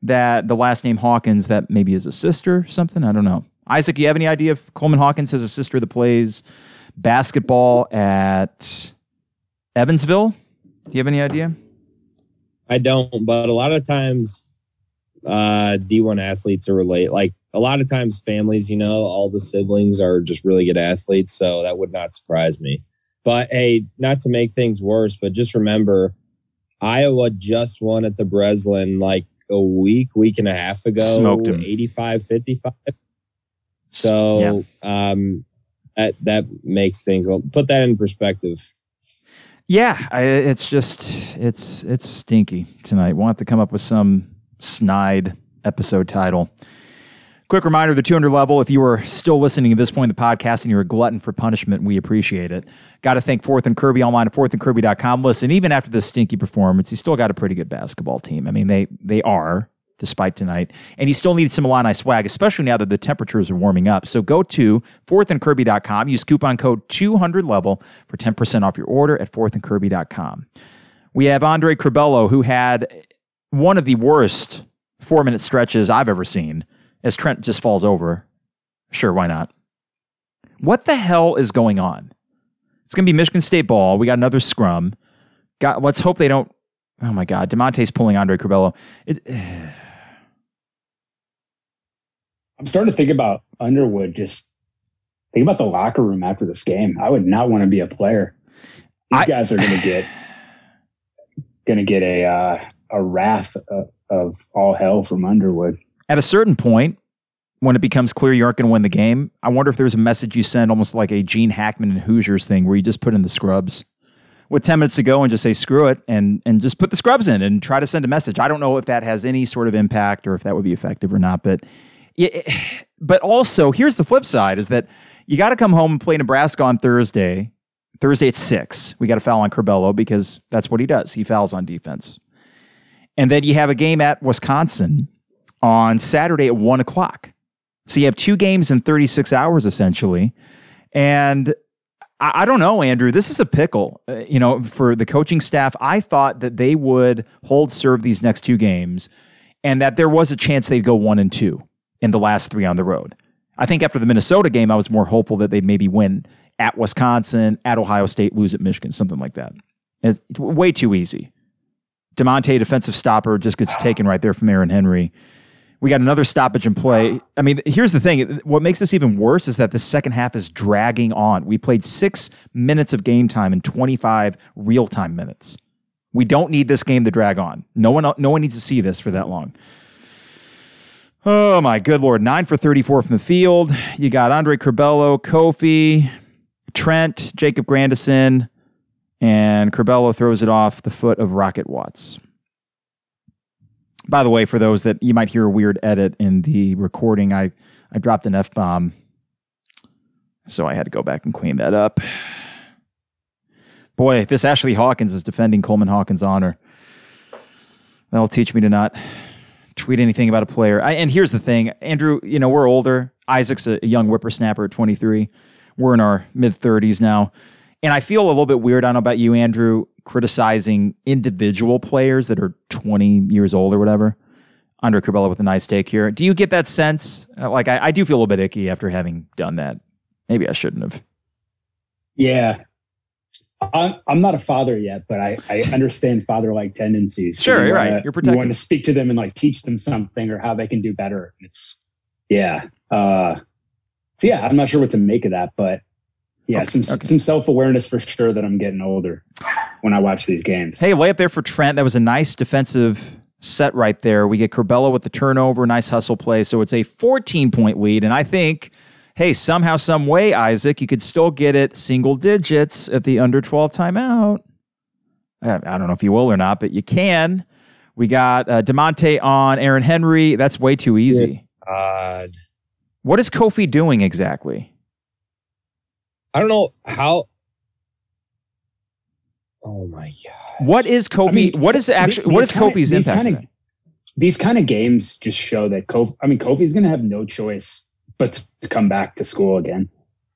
that the last name Hawkins, that maybe is a sister or something. I don't know. Isaac, do you have any idea if Coleman Hawkins has a sister that plays basketball at Evansville? Do you have any idea? I don't, but a lot of times uh, D1 athletes are relate. Like a lot of times families, you know, all the siblings are just really good athletes. So that would not surprise me. But hey, not to make things worse, but just remember Iowa just won at the Breslin like a week, week and a half ago, Smoked him. 85 55. So yeah. um, that that makes things put that in perspective. Yeah, I, it's just it's it's stinky tonight. We'll have to come up with some snide episode title. Quick reminder the 200 level, if you are still listening to this point in the podcast and you're a glutton for punishment, we appreciate it. Got to thank Fourth and Kirby online at fourthandkirby.com. Listen, even after this stinky performance, he still got a pretty good basketball team. I mean, they they are, despite tonight. And he still needs some Illini swag, especially now that the temperatures are warming up. So go to fourthandkirby.com, use coupon code 200level for 10% off your order at fourthandkirby.com. We have Andre Curbelo, who had one of the worst four minute stretches I've ever seen as Trent just falls over. Sure, why not? What the hell is going on? It's going to be Michigan State ball. We got another scrum. Got, let's hope they don't. Oh my God, Da'Monte's pulling Andre Curbelo. It, <sighs> I'm starting to think about Underwood. Just think about the locker room after this game. I would not want to be a player. These I, guys are going <sighs> to get going to get a uh, a wrath of, of all hell from Underwood. At a certain point, when it becomes clear you aren't going to win the game, I wonder if there's a message you send, almost like a Gene Hackman and Hoosiers thing, where you just put in the scrubs with 10 minutes to go and just say screw it and and just put the scrubs in and try to send a message. I don't know if that has any sort of impact or if that would be effective or not, but it, <sighs> but also here's the flip side is that you got to come home and play Nebraska on Thursday. Thursday at 6. We got to foul on Curbelo because that's what he does. He fouls on defense. And then you have a game at Wisconsin on Saturday at 1 o'clock. So you have two games in 36 hours essentially. And I, I don't know, Andrew. This is a pickle, uh, you know, for the coaching staff. I thought that they would hold serve these next two games and that there was a chance they'd go one and two in the last three on the road. I think after the Minnesota game, I was more hopeful that they'd maybe win at Wisconsin, at Ohio State, lose at Michigan, something like that. It's way too easy. Da'Monte, defensive stopper, just gets taken right there from Aaron Henry. We got another stoppage in play. I mean, here's the thing. What makes this even worse is that the second half is dragging on. We played six minutes of game time and 25 real time minutes. We don't need this game to drag on. No one, no one needs to see this for that long. Oh my good lord! Nine for 34 from the field. You got Andre Curbelo, Kofi, Trent, Jacob Grandison, and Curbelo throws it off the foot of Rocket Watts. By the way, for those that you might hear a weird edit in the recording, I, I dropped an F bomb. So I had to go back and clean that up. Boy, this Ashley Hawkins is defending Coleman Hawkins' honor. That'll teach me to not tweet anything about a player. I, and here's the thing, Andrew, you know, we're older. Isaac's a, a young whippersnapper at 23. We're in our mid 30s now. And I feel a little bit weird. I don't know about you, Andrew, criticizing individual players that are 20 years old or whatever. Andre Curbelo with a nice take here. Do you get that sense? Uh, like, I, I do feel a little bit icky after having done that. Maybe I shouldn't have. Yeah. I'm, I'm not a father yet, but I, I understand father like tendencies. Sure, you you're wanna, right. You're protected. You want to speak to them and like teach them something or how they can do better. It's, yeah. Uh, so yeah, I'm not sure what to make of that, but yeah, okay. some okay. some self awareness for sure that I'm getting older when I watch these games. Hey, way up there for Trent. That was a nice defensive set right there. We get Curbelo with the turnover, nice hustle play. So it's a 14 point lead. And I think, hey, somehow, some way, Isaac, you could still get it single digits at the under 12 timeout. I don't know if you will or not, but you can. We got uh, Da'Monte on Aaron Henry. That's way too easy. God. What is Kofi doing exactly? I don't know how Oh my god! What is Kofi? I mean, what is actually? What is kinda, Kofi's impact? Kind of, these kind of games just show that Kofi. I mean, Kofi's going to have no choice but to come back to school again.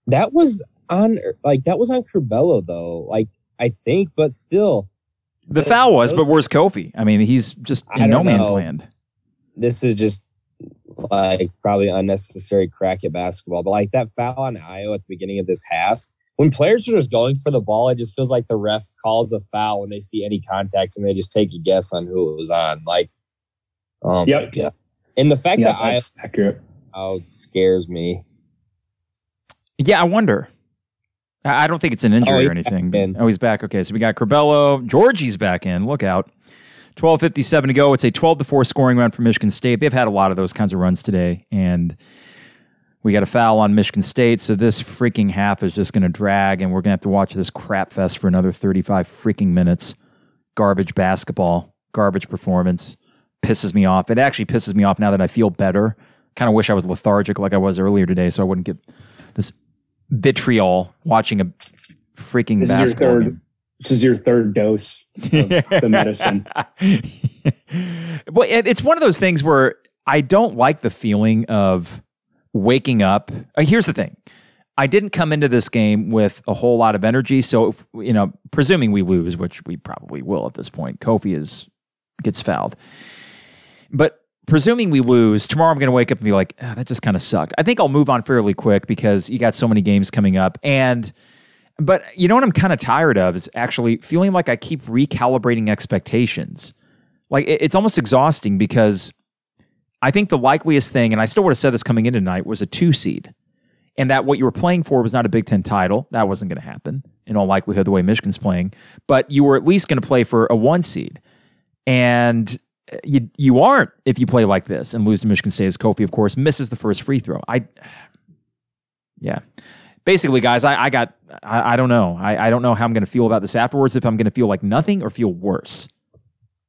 That was on like that was on Curbelo though. Like I think, but still, the foul was. But where's Kofi? I mean, he's just in no man's land. This is just like probably unnecessary crack at basketball. But like that foul on Ayo at the beginning of this half, when players are just going for the ball, it just feels like the ref calls a foul when they see any contact and they just take a guess on who it was on. Like, um, yep. yeah. And the fact yep, that I accurate oh scares me. Yeah, I wonder. I don't think it's an oh, injury oh, or anything. Oh, he's back. Okay, so we got Curbelo. Giorgi's back in. Look out. 12.57 to go. It's a 12 to 4 scoring run for Michigan State. They've had a lot of those kinds of runs today. And we got a foul on Michigan State, so this freaking half is just going to drag, and we're going to have to watch this crap fest for another 35 freaking minutes. Garbage basketball, garbage performance. Pisses me off. It actually pisses me off now that I feel better kind of wish I was lethargic like I was earlier today, so I wouldn't get this vitriol watching a freaking This is your basketball third. game. This is your third dose of <laughs> the medicine. well, it, it's one of those things where I don't like the feeling of waking up. Uh, here's the thing. I didn't come into this game with a whole lot of energy. So, if, you know, presuming we lose, which we probably will at this point, Kofi is gets fouled. But presuming we lose, tomorrow I'm going to wake up and be like, "Ah, that just kind of sucked. I think I'll move on fairly quick because you got so many games coming up. And, but you know what I'm kind of tired of is actually feeling like I keep recalibrating expectations. Like it- it's almost exhausting because I think the likeliest thing, and I still would have said this coming in tonight, was a two seed. And that what you were playing for was not a Big Ten title. That wasn't going to happen in all likelihood, the way Michigan's playing. But you were at least going to play for a one seed. And you you aren't if you play like this and lose to Michigan State as Kofi, of course, misses the first free throw. I yeah. Basically, guys, I, I got I, I don't know. I, I don't know how I'm gonna feel about this afterwards, if I'm gonna feel like nothing or feel worse.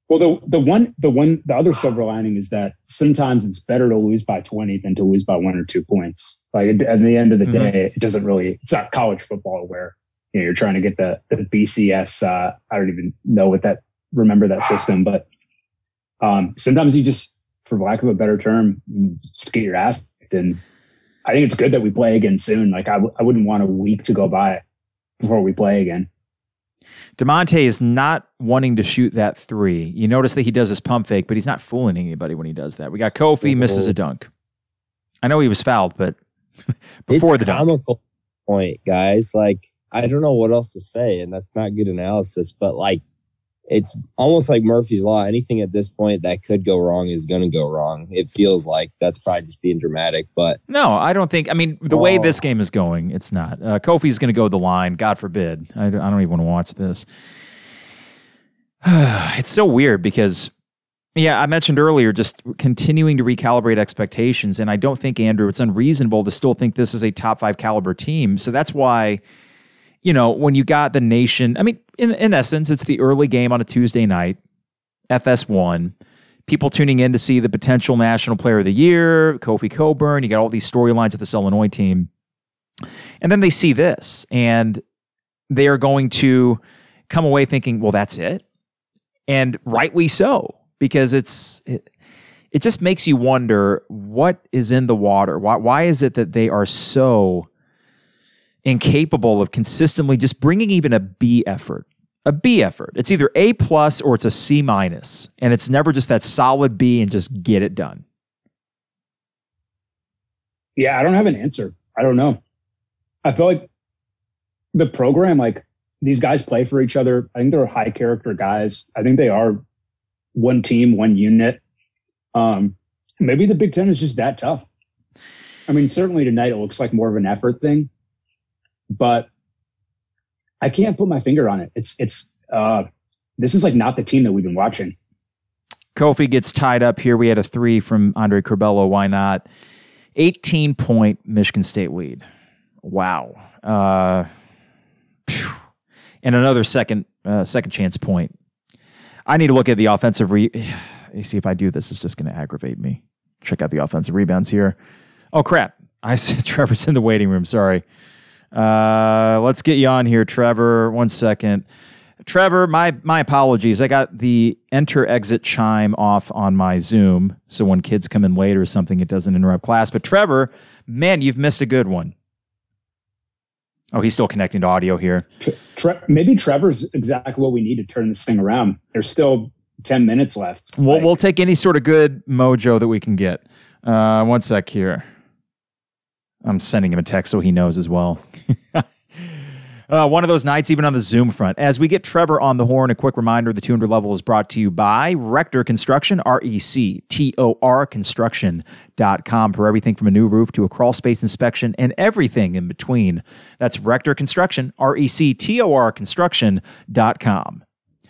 Well, the the one the one the other silver lining is that sometimes it's better to lose by twenty than to lose by one or two points. Like at, at the end of the Mhm. day, it doesn't really. It's not college football where you know you're trying to get the the BCS. Uh, I don't even know what that remember that system, but um, sometimes you just, for lack of a better term, just get your ass kicked. And I think it's good that we play again soon. Like I w- I wouldn't want a week to go by before we play again. Da'Monte is not wanting to shoot that three. You notice that he does his pump fake, but he's not fooling anybody when he does that. We got Kofi misses a dunk. I know he was fouled, but <laughs> before it's the a dunk. point, guys. Like I don't know what else to say, and that's not good analysis. But like, it's almost like Murphy's law. Anything at this point that could go wrong is going to go wrong. It feels like that's probably just being dramatic, but No, I don't think. I mean, the way this game is going, it's not. Uh, Kofi's going to go the line. God forbid. I, don't- I don't even want to watch this. <sighs> it's so weird because, yeah, I mentioned earlier just continuing to recalibrate expectations, and I don't think Andrew, it's unreasonable to still think this is a top five caliber team. So that's why, you know, when you got the nation, I mean, in in essence, it's the early game on a Tuesday night, FS1 people tuning in to see the potential national player of the year, Kofi Cockburn. You got all these storylines of this Illinois team. And then they see this and they are going to come away thinking, well, that's it. And rightly so, because it's, it, it just makes you wonder what is in the water. Why, why is it that they are so incapable of consistently just bringing even a B effort? a B effort. It's either A plus or it's a C minus, and it's never just that solid B and just get it done. Yeah, I don't have an answer. I don't know. I feel like the program, like these guys play for each other. I think they're high character guys. I think they are one team, one unit. Um, maybe the Big Ten is just that tough. I mean, certainly tonight it looks like more of an effort thing, but I can't put my finger on it. It's it's uh, this is like not the team that we've been watching. Kofi gets tied up here. We had a three from Andre Curbelo. Why not? 18 point Michigan State lead. Wow. Uh, and another second uh, second chance point. I need to look at the offensive re. You <sighs> see if I do this, it's just going to aggravate me. Check out the offensive rebounds here. Oh crap! I <laughs> said Trevor's in the waiting room. Sorry. Uh, let's get you on here, Trevor. One second. Trevor, my my apologies. I got the enter exit chime off on my Zoom, so when kids come in late or something, it doesn't interrupt class. But Trevor, man, you've missed a good one. Oh, he's still connecting to audio here. Tre- Tre- maybe Trevor's exactly what we need to turn this thing around. There's still 10 minutes left. We'll Like, we'll take any sort of good mojo that we can get. Uh, one sec here. I'm sending him a text so he knows as well. <laughs> uh, one of those nights, even on the Zoom front. As we get Trevor on the horn, a quick reminder the 200 level is brought to you by Rector Construction, R E C T O R Construction.com for everything from a new roof to a crawl space inspection and everything in between. That's Rector Construction, R E C T O R Construction.com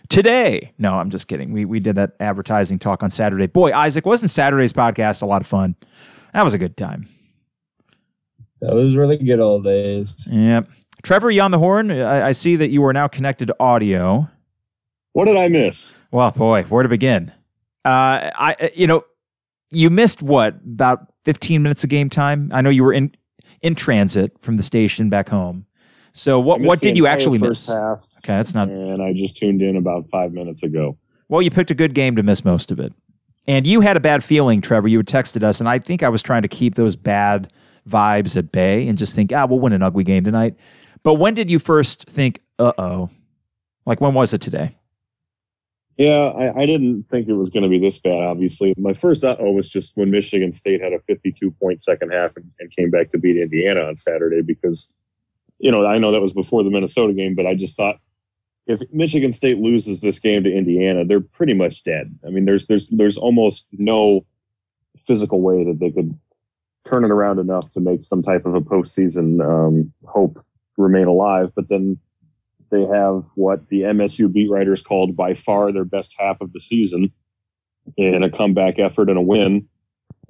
today. No, I'm just kidding. We we did that advertising talk on Saturday. Boy, Isaac, wasn't Saturday's podcast a lot of fun? That was a good time. Those were the good old days. Yep. Trevor, you on the horn? I, I see that you are now connected to audio. What did I miss? Well, boy, where to begin? Uh, I, you know, you missed what about 15 minutes of game time. I know you were in in transit from the station back home. So what what did you actually miss? Half, okay, that's not. And I just tuned in about five minutes ago. Well, you picked a good game to miss most of it, and you had a bad feeling, Trevor. You had texted us, and I think I was trying to keep those bad vibes at bay and just think, ah, we'll win an ugly game tonight. But when did you first think, uh oh? Like when was it today? Yeah, I, I didn't think it was going to be this bad. Obviously, my first uh oh was just when Michigan State had a 52 point second half and, and came back to beat Indiana on Saturday because, you know, I know that was before the Minnesota game, but I just thought if Michigan State loses this game to Indiana, they're pretty much dead. I mean, there's there's there's almost no physical way that they could turn it around enough to make some type of a postseason um, hope remain alive. But then they have what the MSU beat writers called by far their best half of the season in a comeback effort and a win.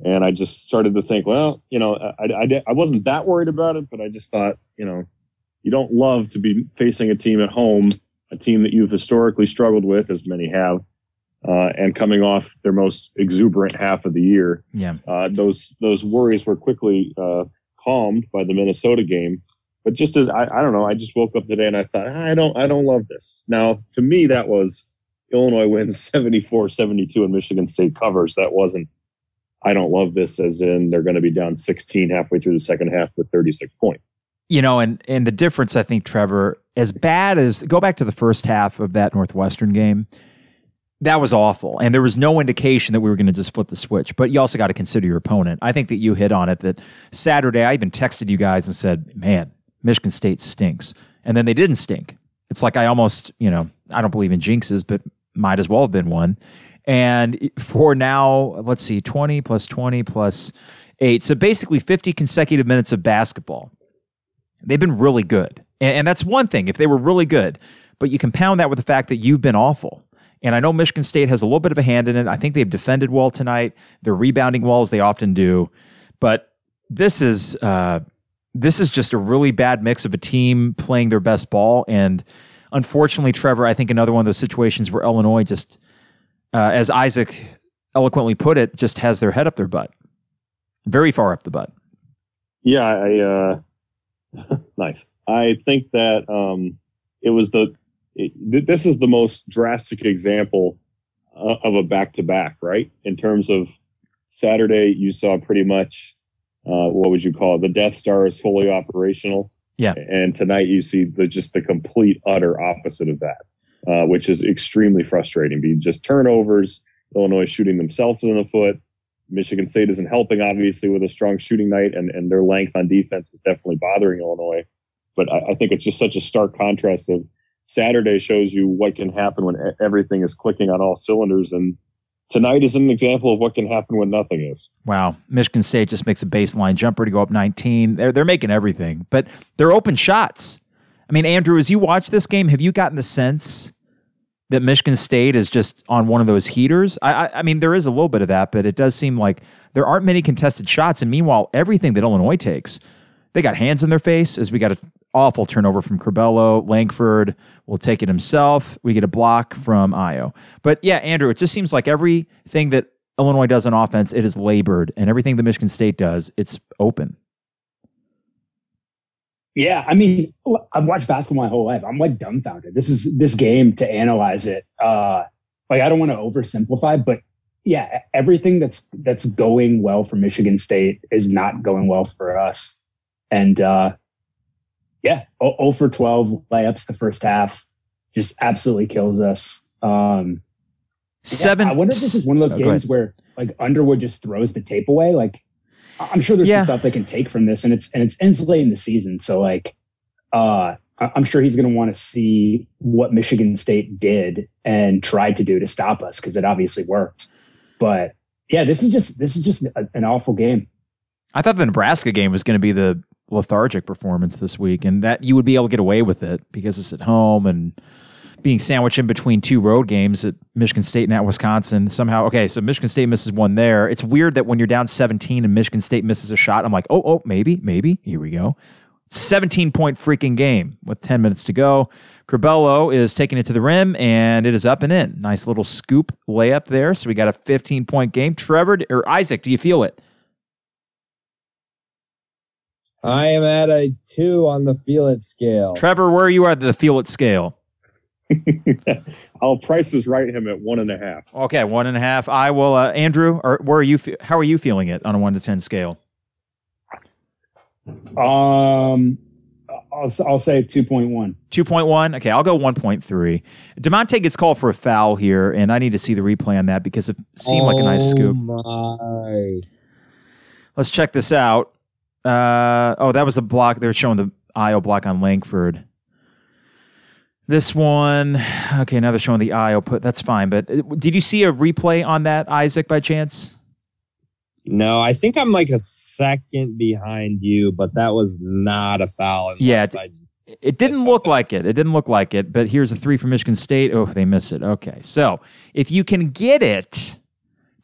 And I just started to think, well, you know, I, I, I wasn't that worried about it, but I just thought, you know, you don't love to be facing a team at home, a team that you've historically struggled with, as many have, uh, and coming off their most exuberant half of the year. Yeah. Uh, those those worries were quickly uh, calmed by the Minnesota game. But just as I, I don't know, I just woke up today and I thought, I don't I don't love this. Now, to me, that was Illinois wins <laughs> 74-72 and Michigan State covers. That wasn't I don't love this as in they're going to be down 16 halfway through the second half with 36 points. You know, and and the difference I think Trevor as bad as go back to the first half of that Northwestern game that was awful. And there was no indication that we were going to just flip the switch. But you also got to consider your opponent. I think that you hit on it that Saturday, I even texted you guys and said, man, Michigan State stinks. And then they didn't stink. It's like I almost, you know, I don't believe in jinxes, but might as well have been one. And for now, let's see, 20 plus 20 plus eight. So basically 50 consecutive minutes of basketball. They've been really good. And, and that's one thing if they were really good. But you compound that with the fact that you've been awful. And I know Michigan State has a little bit of a hand in it. I think they've defended well tonight. They're rebounding well as they often do. But this is uh, this is just a really bad mix of a team playing their best ball. And unfortunately, Trevor, I think another one of those situations where Illinois just, uh, as Isaac eloquently put it, just has their head up their butt, very far up the butt. Yeah, I uh, <laughs> nice. I think that um, it was the it, this is the most drastic example uh, of a back to back, right? In terms of Saturday, you saw pretty much uh, what would you call it? The Death Star is fully operational. Yeah. And tonight you see the just the complete utter opposite of that, uh, which is extremely frustrating. Being just turnovers, Illinois shooting themselves in the foot. Michigan State isn't helping, obviously, with a strong shooting night, and, and their length on defense is definitely bothering Illinois. But I, I think it's just such a stark contrast of Saturday shows you what can happen when everything is clicking on all cylinders. And tonight is an example of what can happen when nothing is. Wow. Michigan State just makes a baseline jumper to go up 19. They're, they're making everything, but they're open shots. I mean, Andrew, as you watch this game, have you gotten the sense that Michigan State is just on one of those heaters? I, I, I mean, there is a little bit of that, but it does seem like there aren't many contested shots. And meanwhile, everything that Illinois takes, they got hands in their face as we got a awful turnover from Curbelo. Langford will take it himself. We get a block from Ayo. But yeah, Andrew, it just seems like everything that Illinois does on offense, it is labored, and everything that Michigan State does, it's open. Yeah, I mean, I've watched basketball my whole life. I'm like dumbfounded. This is this game to analyze it. Uh, like I don't want to oversimplify, but yeah, everything that's that's going well for Michigan State is not going well for us. And uh, yeah, 0 for 12 layups the first half just absolutely kills us. Um, Seven. Yeah, I wonder if this is one of those oh, games where like Underwood just throws the tape away. Like I'm sure there's yeah. some stuff they can take from this, and it's and it's ends late in the season. So like, uh, I'm sure he's going to want to see what Michigan State did and tried to do to stop us because it obviously worked. But yeah, this is just this is just a, an awful game. I thought the Nebraska game was going to be the lethargic performance this week, and that you would be able to get away with it because it's at home and being sandwiched in between two road games at Michigan State and at Wisconsin. Somehow, okay, so Michigan State misses one there. It's weird that when you're down 17 and Michigan State misses a shot, I'm like, oh, oh, maybe, maybe. Here we go. 17 point freaking game with 10 minutes to go. Curbelo is taking it to the rim and it is up and in. Nice little scoop layup there. So we got a 15 point game. Trevor or Isaac, do you feel it? I am at a two on the feel it scale. Trevor, where are you at the feel it scale? <laughs> I'll price this right him at one and a half. Okay, one and a half. I will. Uh, Andrew, or where are you? How are you feeling it on a one to ten scale? Um, I'll I'll say two point one. Two point one. Okay, I'll go one point three. Da'Monte gets called for a foul here, and I need to see the replay on that because it seemed like a nice scoop. My. Let's check this out. Uh, oh, that was the block. They're showing the Ayo block on Langford. This one, okay, now they're showing the Ayo put. That's fine. But uh, did you see a replay on that, Isaac, by chance? No, I think I'm like a second behind you, but that was not a foul. Yeah, unless I- It didn't look like it. It didn't look like it. But here's a three from Michigan State. Oh, they miss it. Okay. So if you can get it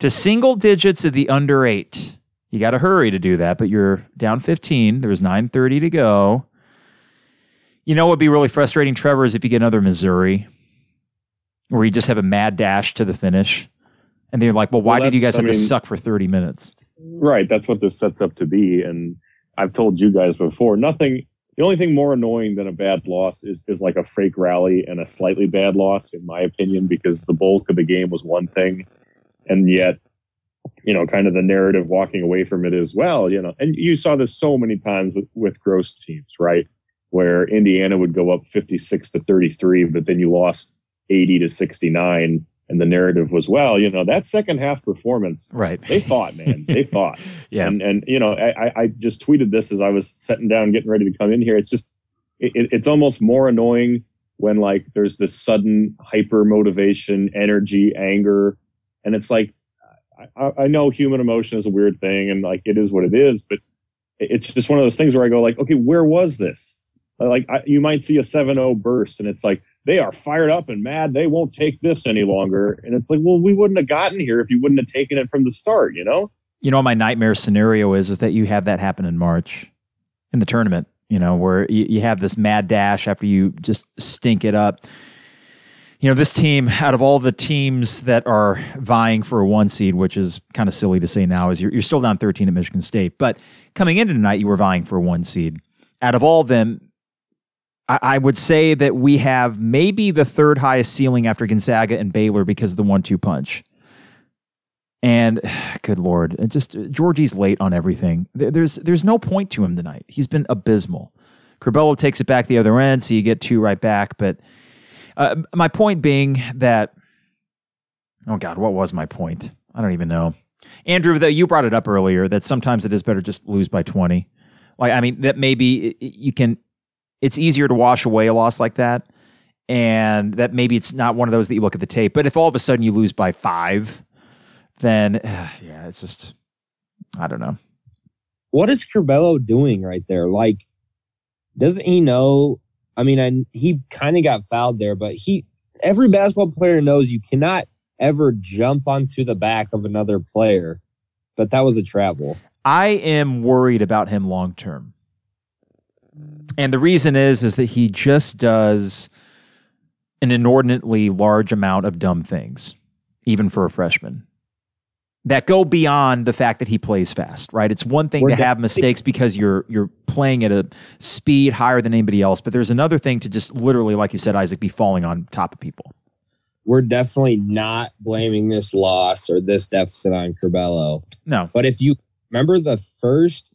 to single digits of the under eight, you got to hurry to do that. But you're down 15. There's 9:30 to go. You know what would be really frustrating, Trevor, is if you get another Missouri, where you just have a mad dash to the finish, and they're like, "Well, why Well, did you guys that's- have I to suck for 30 minutes?" Right. That's what this sets up to be. And I've told you guys before, nothing the only thing more annoying than a bad loss is is like a fake rally and a slightly bad loss, in my opinion, because the bulk of the game was one thing. And yet, you know, kind of the narrative walking away from it as well, you know, and you saw this so many times with, with gross teams, right? Where Indiana would go up 56 to 33, but then you lost 80 to 69. And the narrative was, well, you know, that second half performance, Right. they fought, man. They <laughs> fought. Yeah. And and you know, I, I- just tweeted this as I was sitting down, getting ready to come in here. It's just, it- it's almost more annoying when like there's this sudden hyper motivation, energy, anger, and it's like, I, I know human emotion is a weird thing, and like it is what it is, but it's just one of those things where I go like, okay, where was this? Uh, like I, you might see a 7-0 burst, and it's like they are fired up and mad. They won't take this any longer, and it's like, well, we wouldn't have gotten here if you wouldn't have taken it from the start, you know? you know my nightmare scenario is is that you have that happen in March in the tournament, you know, where you, you have this mad dash after you just stink it up. You know, this team, out of all the teams that are vying for a one seed, which is kind of silly to say now, is you're, you're still down 13 at Michigan State. But coming into tonight, you were vying for a one seed. Out of all of them, I, I would say that we have maybe the third highest ceiling after Gonzaga and Baylor because of the one two punch. And <sighs> good lord, just Giorgi's late on everything. There's there's no point to him tonight. He's been abysmal. Curbelo takes it back the other end, so you get two right back. But uh, my point being that, oh god, what was my point? I don't even know. Andrew, that you brought it up earlier that sometimes it is better just lose by twenty. Like I mean, that maybe you can. It's easier to wash away a loss like that, and that maybe it's not one of those that you look at the tape. But if all of a sudden you lose by five then <sighs> yeah, it's just I don't know. what is Curbelo doing right there? Like, doesn't he know? I mean, I, he kind of got fouled there, but he every basketball player knows you cannot ever jump onto the back of another player. But that was a travel. I am worried about him long term. And the reason is is that he just does an inordinately large amount of dumb things, even for a freshman. That go beyond the fact that he plays fast, right? It's one thing We're to have mistakes because you're you're playing at a speed higher than anybody else, but there's another thing to just literally, like you said, Isaac, be falling on top of people. We're definitely not blaming this loss or this deficit on Curbelo. No, But if you remember the first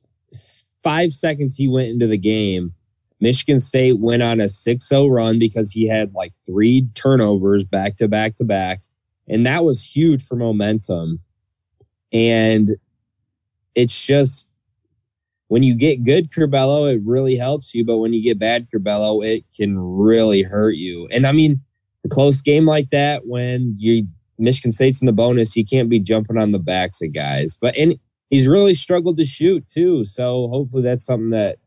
five seconds he went into the game, Michigan State went on a 6 0 run because he had like three turnovers back to back to back. And that was huge for momentum. And it's just when you get good Curbelo, it really helps you. But when you get bad Curbelo, it can really hurt you. And I mean, a close game like that, when you Michigan State's in the bonus, you can't be jumping on the backs of guys. But and he's really struggled to shoot too. So hopefully that's something that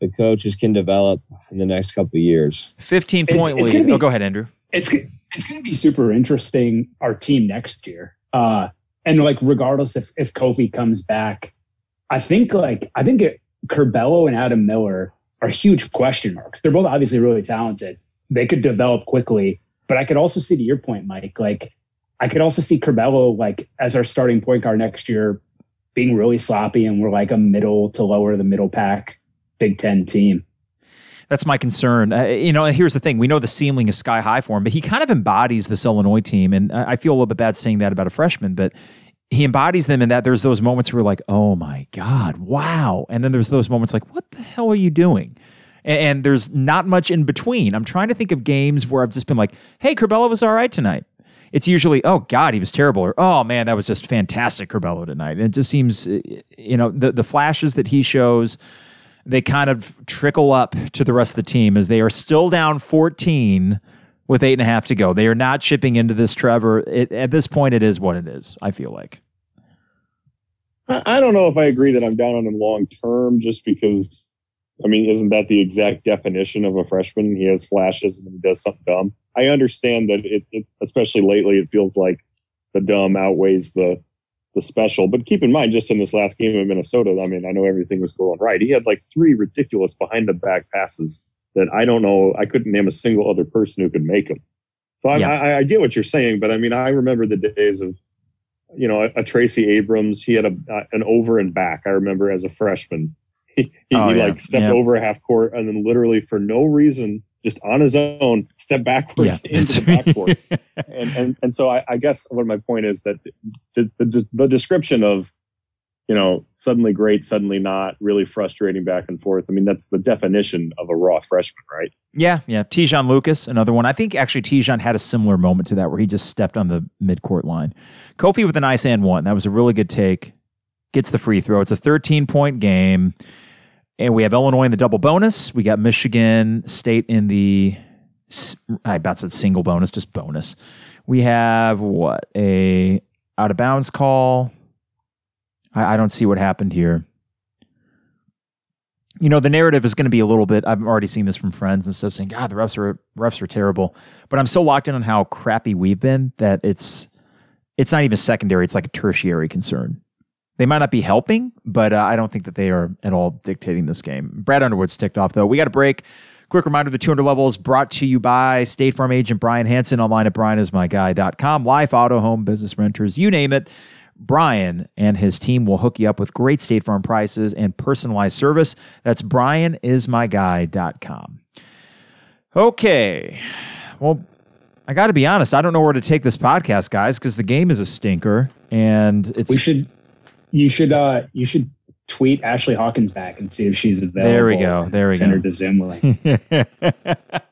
the coaches can develop in the next couple of years. fifteen point it's lead. gonna be- oh, go ahead, Andrew. it's it's going to be super interesting our team next year. Uh, and like regardless if if Kofi comes back, I think like I think it, Curbelo and Adam Miller are huge question marks. They're both obviously really talented. They could develop quickly, but I could also see to your point, Mike, like I could also see Curbelo like as our starting point guard next year being really sloppy and we're like a middle to lower the middle pack Big Ten team. That's my concern. Uh, you know, here's the thing: we know the ceiling is sky high for him, but he kind of embodies this Illinois team, and I feel a little bit bad saying that about a freshman, but he embodies them in that there's those moments where we're like, oh my god, wow, and then there's those moments like, what the hell are you doing? And, and there's not much in between. I'm trying to think of games where I've just been like, hey, Curbelo was all right tonight. It's usually, oh God, he was terrible, or oh man, that was just fantastic, Curbelo tonight. And it just seems, you know, the the flashes that he shows they kind of trickle up to the rest of the team as they are still down 14 with eight and a half to go. They are not chipping into this, Trevor. It, at this point, it is what it is, I feel like. I don't know if I agree that I'm down on him long term just because, I mean, isn't that the exact definition of a freshman? He has flashes and he does something dumb. I understand that it, it especially lately, it feels like the dumb outweighs the the special. But keep in mind, just in this last game in Minnesota, I mean, I know everything was going right. He had like three ridiculous behind the back passes that I don't know. I couldn't name a single other person who could make them. So I, yeah. I, I, get what you're saying, but I mean, I remember the days of, you know, a, a Tracy Abrams. He had a uh, an over and back. I remember as a freshman, <laughs> he, he, oh, he yeah. like stepped yeah. over half court and then literally for no reason just on his own step backwards yeah, into the backcourt. <laughs> and, and and so I, I, guess what my point is that the, the, the description of you know suddenly great, suddenly not, really frustrating back and forth. I mean that's the definition of a raw freshman, right? Yeah, yeah. Te'Jon Lucas, another one. I think actually Te'Jon had a similar moment to that where he just stepped on the midcourt line. Kofi with a nice and one. That was a really good take. Gets the free throw. It's a 13 point game. And we have Illinois in the double bonus. We got Michigan State in the, I about said single bonus, just bonus. We have what? A out of bounds call. I, I don't see what happened here. You know, the narrative is going to be a little bit. I've already seen this from friends and stuff saying, God, the refs are refs are terrible. But I'm so locked in on how crappy we've been that it's it's not even secondary. It's like a tertiary concern. They might not be helping, but uh, I don't think that they are at all dictating this game. Brad Underwood's ticked off, though. We got a break. Quick reminder the 200 levels brought to you by State Farm agent Brian Hanson online at brianismyguy.com. Life, auto, home, business renters, you name it. Brian and his team will hook you up with great State Farm prices and personalized service. That's brianismyguy.com. Okay. Well, I got to be honest. I don't know where to take this podcast, guys, because the game is a stinker, and it's. We should you should uh you should tweet Ashley Hawkins back and see if she's available. There we go. There we send go. her to Zoom link.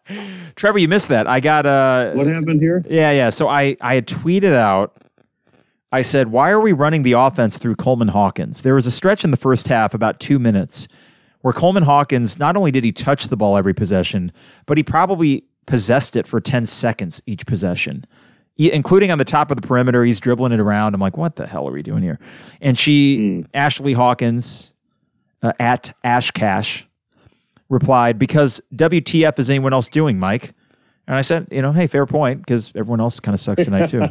<laughs> Trevor, you missed that. I got uh What happened here? Yeah, yeah. So I I had tweeted out I said, "Why are we running the offense through Coleman Hawkins?" There was a stretch in the first half about 2 minutes where Coleman Hawkins not only did he touch the ball every possession, but he probably possessed it for 10 seconds each possession including on the top of the perimeter. He's dribbling it around. I'm like, what the hell are we doing here? And she, mm. Ashley Hawkins, uh, at Ash Cash, replied, because WTF is anyone else doing, Mike? And I said, you know, hey, fair point, because everyone else kind of sucks tonight too. <laughs>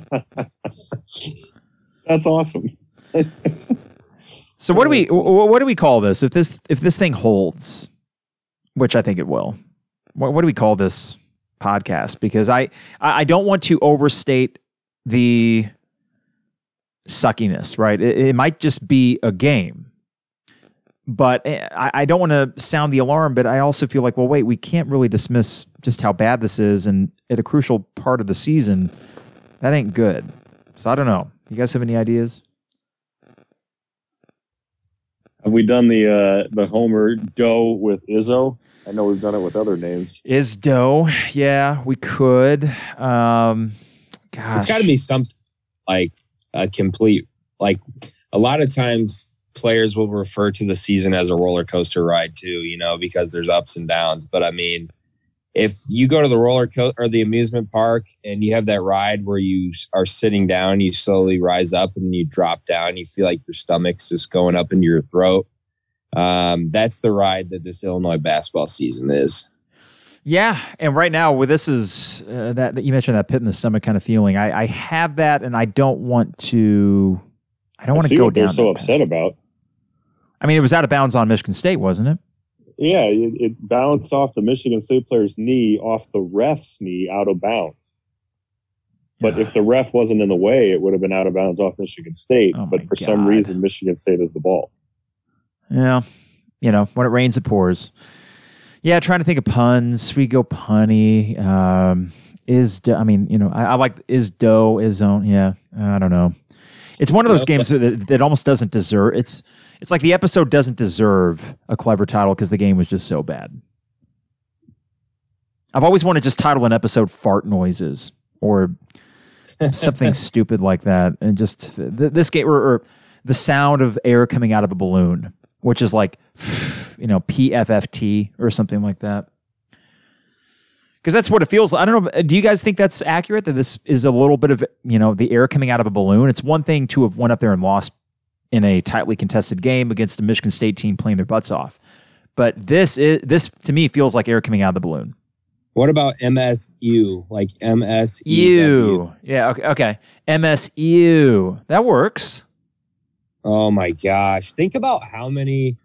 That's awesome. so what do we what do we call this if this if this thing holds, which I think it will? What, what do we call this? Podcast because I I don't want to overstate the suckiness, right? It, it might just be a game, but eh, I, I don't want to sound the alarm. But I also feel like, well, wait, we can't really dismiss just how bad this is, and at a crucial part of the season, that ain't good. So I don't know. You guys have any ideas? Have we done the uh, the Homer Doe with Izzo? I know we've done it with other names. Is Doe? Yeah, we could. Um, gosh. It's got to be something like a complete. Like a lot of times, players will refer to the season as a roller coaster ride too. You know, because there's ups and downs. But I mean, if you go to the roller coaster or the amusement park and you have that ride where you are sitting down, you slowly rise up and you drop down, you feel like your stomach's just going up into your throat um, that's the ride that this Illinois basketball season is. Yeah, and right now, with this is uh, that, that you mentioned that pit in the stomach kind of feeling. I, I have that, and I don't want to. I don't want to go down. They're so upset about. I mean, it was out of bounds on Michigan State, wasn't it? yeah, it, it bounced off the Michigan State player's knee, off the ref's knee, out of bounds. But if the ref wasn't in the way, it would have been out of bounds off Michigan State. Oh but my for some reason, Michigan State is the ball. Yeah. You know, when it rains, it pours. Yeah, trying to think of puns. We go punny. Um, is do, I mean, you know, I, I like is dough is zone. Yeah, I don't know. It's one of those games that, that almost doesn't deserve. It's it's like the episode doesn't deserve a clever title because the game was just so bad. I've always wanted to just title an episode "fart noises" or <laughs> something stupid like that, and just th- this game or, or the sound of air coming out of a balloon, which is like you know PFFT or something like that. Because that's what it feels. like. I don't know. Do you guys think that's accurate? That this is a little bit of you know the air coming out of a balloon. It's one thing to have went up there and lost in a tightly contested game against a Michigan State team playing their butts off, but this is this to me feels like air coming out of the balloon. What about MSU? Like MSU? Yeah. Okay. Okay. MSU. That works. Oh my gosh. Think about how many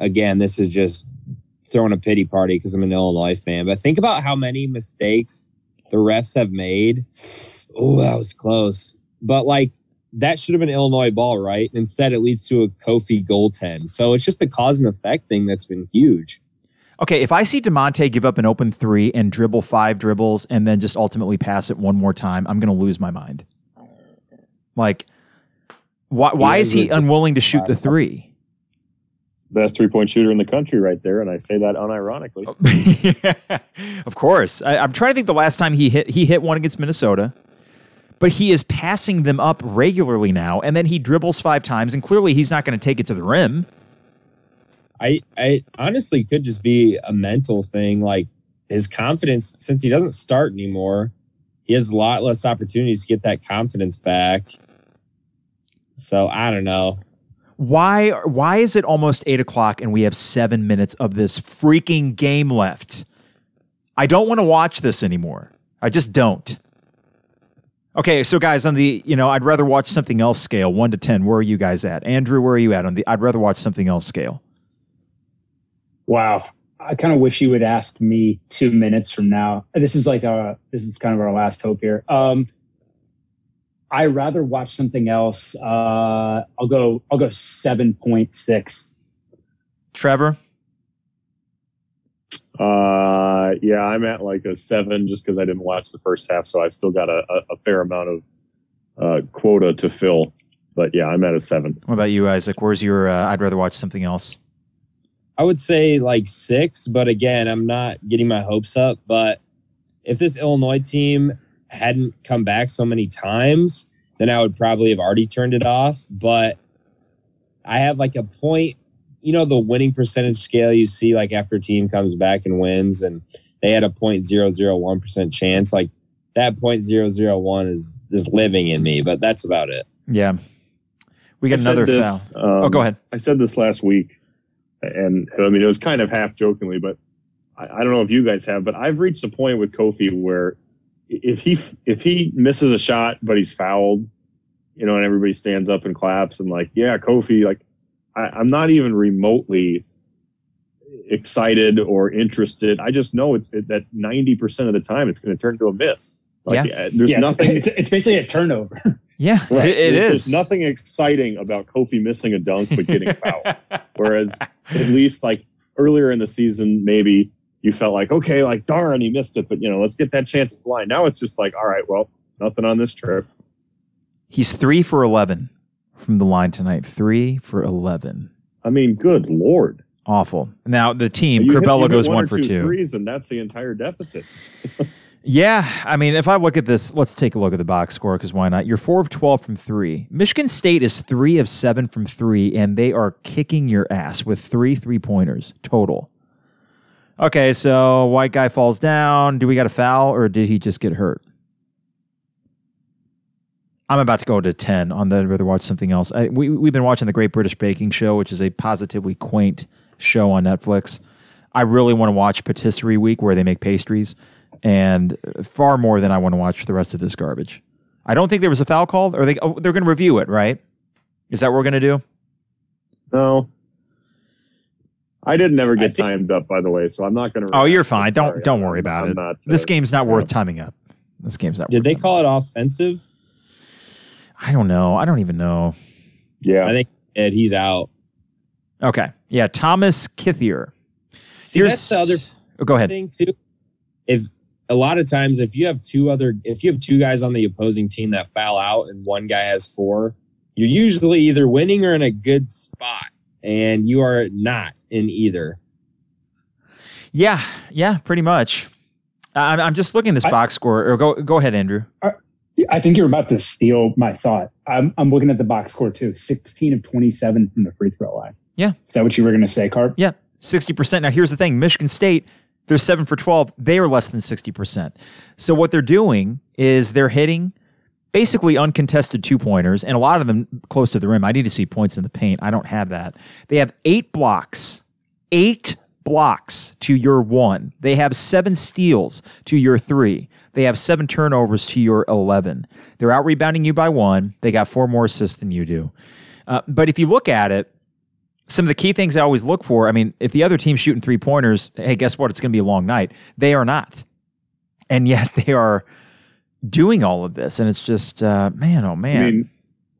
again, this is just throwing a pity party because I'm an Illinois fan, but think about how many mistakes the refs have made. Oh, that was close. But like that should have been Illinois ball, right? Instead, it leads to a Kofi goaltend. So it's just the cause and effect thing that's been huge. Okay, if I see Da'Monte give up an open three and dribble five dribbles and then just ultimately pass it one more time, I'm going to lose my mind. Like, why, why is he unwilling to shoot the three? Best three point shooter in the country, right there, and I say that unironically. Oh. <laughs> of course, I, I'm trying to think the last time he hit he hit one against Minnesota, but he is passing them up regularly now, and then he dribbles five times, and clearly he's not going to take it to the rim. I I honestly could just be a mental thing. Like his confidence, since he doesn't start anymore, he has a lot less opportunities to get that confidence back. So I don't know. Why why is it almost eight o'clock and we have seven minutes of this freaking game left? I don't want to watch this anymore. I just don't. Okay, so guys, on the you know, I'd rather watch something else scale, one to ten. Where are you guys at? Andrew, where are you at on the I'd rather watch something else scale? Wow. I kind of wish you would ask me two minutes from now. This is like a this is kind of our last hope here. Um I rather watch something else. Uh I'll go I'll go seven point six. Trevor? Uh, yeah, I'm at like a seven just because I didn't watch the first half, so I've still got a, a, a fair amount of uh, quota to fill. But yeah, I'm at a seven. What about you, Isaac? Where's your uh, I'd rather watch something else? I would say like six, but again, I'm not getting my hopes up. But if this Illinois team hadn't come back so many times, then I would probably have already turned it off. But I have like a point, you know, the winning percentage scale you see like after a team comes back and wins, and they had a point zero zero one percent chance. Like that point zero zero one is just living in me, but that's about it. Yeah. We got I another this, foul. um, oh, go ahead. I said this last week, and I mean it was kind of half jokingly, but I, I don't know if you guys have, but I've reached a point with Kofi where if he if he misses a shot but he's fouled, you know, and everybody stands up and claps and like, yeah, Kofi, like I, I'm not even remotely excited or interested. I just know it's that ninety percent of the time it's going to turn into a miss. Like, uh, there's yeah, nothing. It's, it's basically a turnover. <laughs> Yeah, Right. it, it There's- is. There's nothing exciting about Kofi missing a dunk but getting fouled. <laughs> Whereas at least like earlier in the season, maybe you felt like, okay, like darn, he missed it, but you know, let's get that chance at the line. Now it's just like, all right, well, nothing on this trip. He's three for 11 from the line tonight. Three for 11. I mean, good lord. Awful. Now, the team, You hit goes one one for two two. and that's the entire deficit. <laughs> Yeah, I mean, if I look at this, let's take a look at the box score because why not? You're four of 12 from three. Michigan State is three of seven from three, and they are kicking your ass with three three pointers total. Okay, so white guy falls down. Do we got a foul or did he just get hurt? I'm about to go to 10 on the I'd rather watch something else. I, we, we've been watching the Great British Baking Show, which is a positively quaint show on Netflix. I really want to watch Patisserie Week where they make pastries, and far more than I want to watch the rest of this garbage. I don't think there was a foul call. or they oh, they're going to review it, right? Is that what we're going to do? No, I did never I get think- timed up, by the way, so I'm not going to. Oh, you're fine. Don't don't worry about I'm it. Not, uh, this game's not worth yeah. timing up. This game's not. Did worth they timing call it offensive? I don't know. I don't even know. Yeah, I think Ed, he's out. Okay. Yeah. Thomas Kithier. See, Here's- that's the other Oh, go ahead. thing too. If a lot of times, if you have two other, if you have two guys on the opposing team that foul out and one guy has four, you're usually either winning or in a good spot, and you are not in either. Yeah. Yeah. Pretty much. I- I'm, I'm just looking at this I- box score. Or go go ahead, Andrew. I think you're about to steal my thought. I'm, I'm looking at the box score too 16 of 27 from the free throw line. Yeah. Is that what you were going to say, Carp? Yeah, 60%. Now, here's the thing Michigan State, they're seven for 12. They are less than 60%. So, what they're doing is they're hitting basically uncontested two pointers, and a lot of them close to the rim. I need to see points in the paint. I don't have that. They have eight blocks, eight blocks to your one. They have seven steals to your three. They have seven turnovers to your 11. They're out rebounding you by one. They got four more assists than you do. Uh, but if you look at it, some of the key things I always look for. I mean, if the other team's shooting three pointers, hey, guess what? It's going to be a long night. They are not, and yet <laughs> they are doing all of this, and it's just, uh, man, oh man, I mean,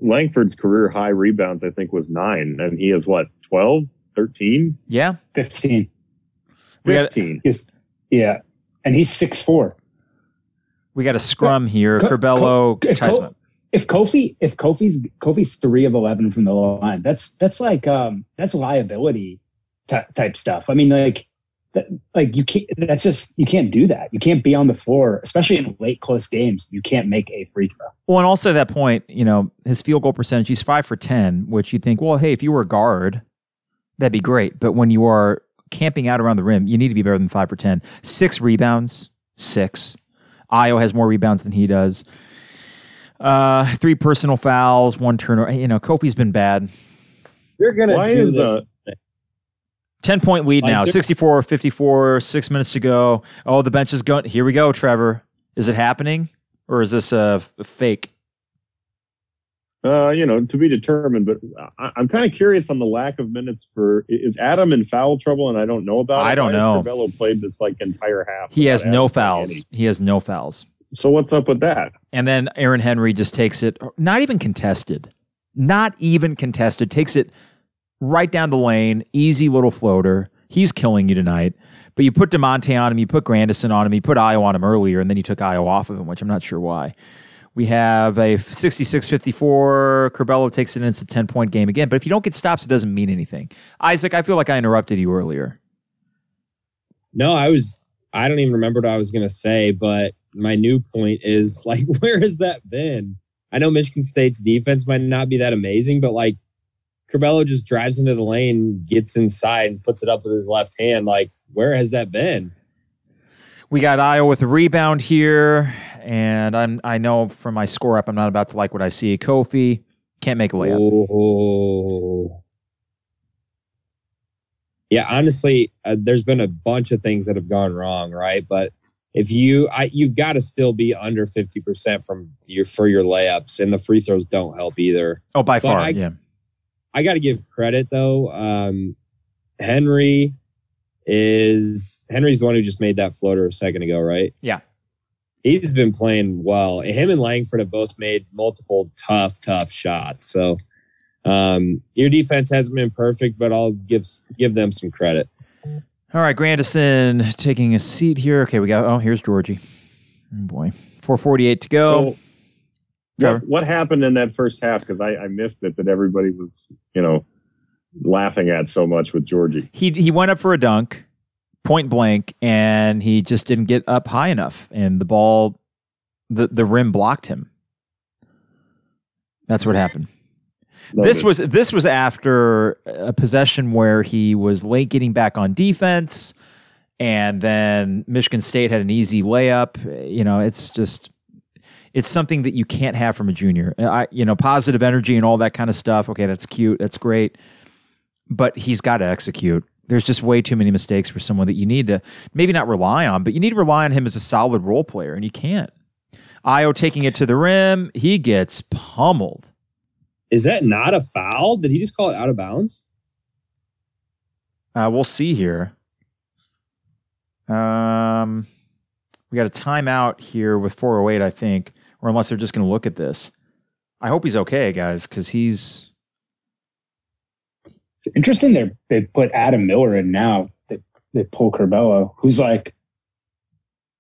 Langford's career high rebounds, I think, was nine, and he has what 12, 13, yeah. 15. We got 15. He's, yeah. And he's six four. we got a scrum here. Co- Curbelo, Co- if Co- If Kofi, if Kofi's Kofi's three of eleven from the line, that's that's like um that's liability ty- type stuff. I mean, like that, like you can't. That's just you can't do that. You can't be on the floor, especially in late close games. You can't make a free throw. Well, and also that point, you know, his field goal percentage, he's five for 10, which you think, well, hey, if you were a guard, that'd be great. But when you are camping out around the rim, you need to be better than five for 10. Six rebounds, six. Ayo has more rebounds than he does. Uh, three personal fouls, one turnover. You know, Kofi's been bad. You're gonna Why do is this. uh, 10 point lead Like, now, there- 64 54, six minutes to go. Oh, the bench is going. Here we go, Trevor. Is it happening or is this a, a fake? uh, you know, to be determined? But I, I'm kind of curious on the lack of minutes for. Is Adam in foul trouble, and I don't know about? I don't Why know. Curbelo played this like entire half. He has without no fouls. any. He has no fouls. So what's up with that? And then Aaron Henry just takes it, not even contested, not even contested, takes it right down the lane, easy little floater. He's killing you tonight. But you put Da'Monte on him, you put Grandison on him, you put Ayo on him earlier, and then you took Ayo off of him, which I'm not sure why. We have a 66 54. Curbelo takes it, and it's a 10 point game again. But if you don't get stops, it doesn't mean anything. Isaac, I feel like I interrupted you earlier. No, I was. I don't even remember what I was gonna say, but my new point is <laughs> like, where has that been? I know Michigan State's defense might not be that amazing, but like, Curbelo just drives into the lane, gets inside, and puts it up with his left hand. Like, where has that been? We got Ayo with a rebound here, and I'm I know from my score up, I'm not about to like what I see. Kofi can't make a layup. Oh. Yeah, honestly, uh, there's been a bunch of things that have gone wrong, right? But if you, I, you've got to still be under fifty percent from your for your layups, and the free throws don't help either. Oh, by But far, I- yeah. I got to give credit though. Um, Henry is Henry's the one who just made that floater a second ago, right? Yeah. He's been playing well. Him and Langford have both made multiple tough, tough shots. So um, your defense hasn't been perfect, but I'll give give them some credit. All right, Grandison taking a seat here. Okay, we got. Oh, here's Giorgi. Oh boy, 4:48 to go. So Trevor? what, what happened in that first half? Because I, I missed it that everybody was, you know, laughing at so much with Giorgi. he he went up for a dunk, point blank, and he just didn't get up high enough, and the ball, the the rim blocked him. That's what happened. This Noted. was this was after a possession where he was late getting back on defense, and then Michigan State had an easy layup. You know, it's just it's something that you can't have from a junior. I you know positive energy and all that kind of stuff. Okay, that's cute, that's great, but he's got to execute. There's just way too many mistakes for someone that you need to maybe not rely on, but you need to rely on him as a solid role player, and you can't. Ayo taking it to the rim, he gets pummeled. Is that not a foul? Did he just call it out of bounds? Uh, we'll see here. Um, we got a timeout here with 408, I think, or unless they're just going to look at this. I hope he's okay, guys, because he's. It's interesting they they put Adam Miller in now. They they pull Curbelo, who's like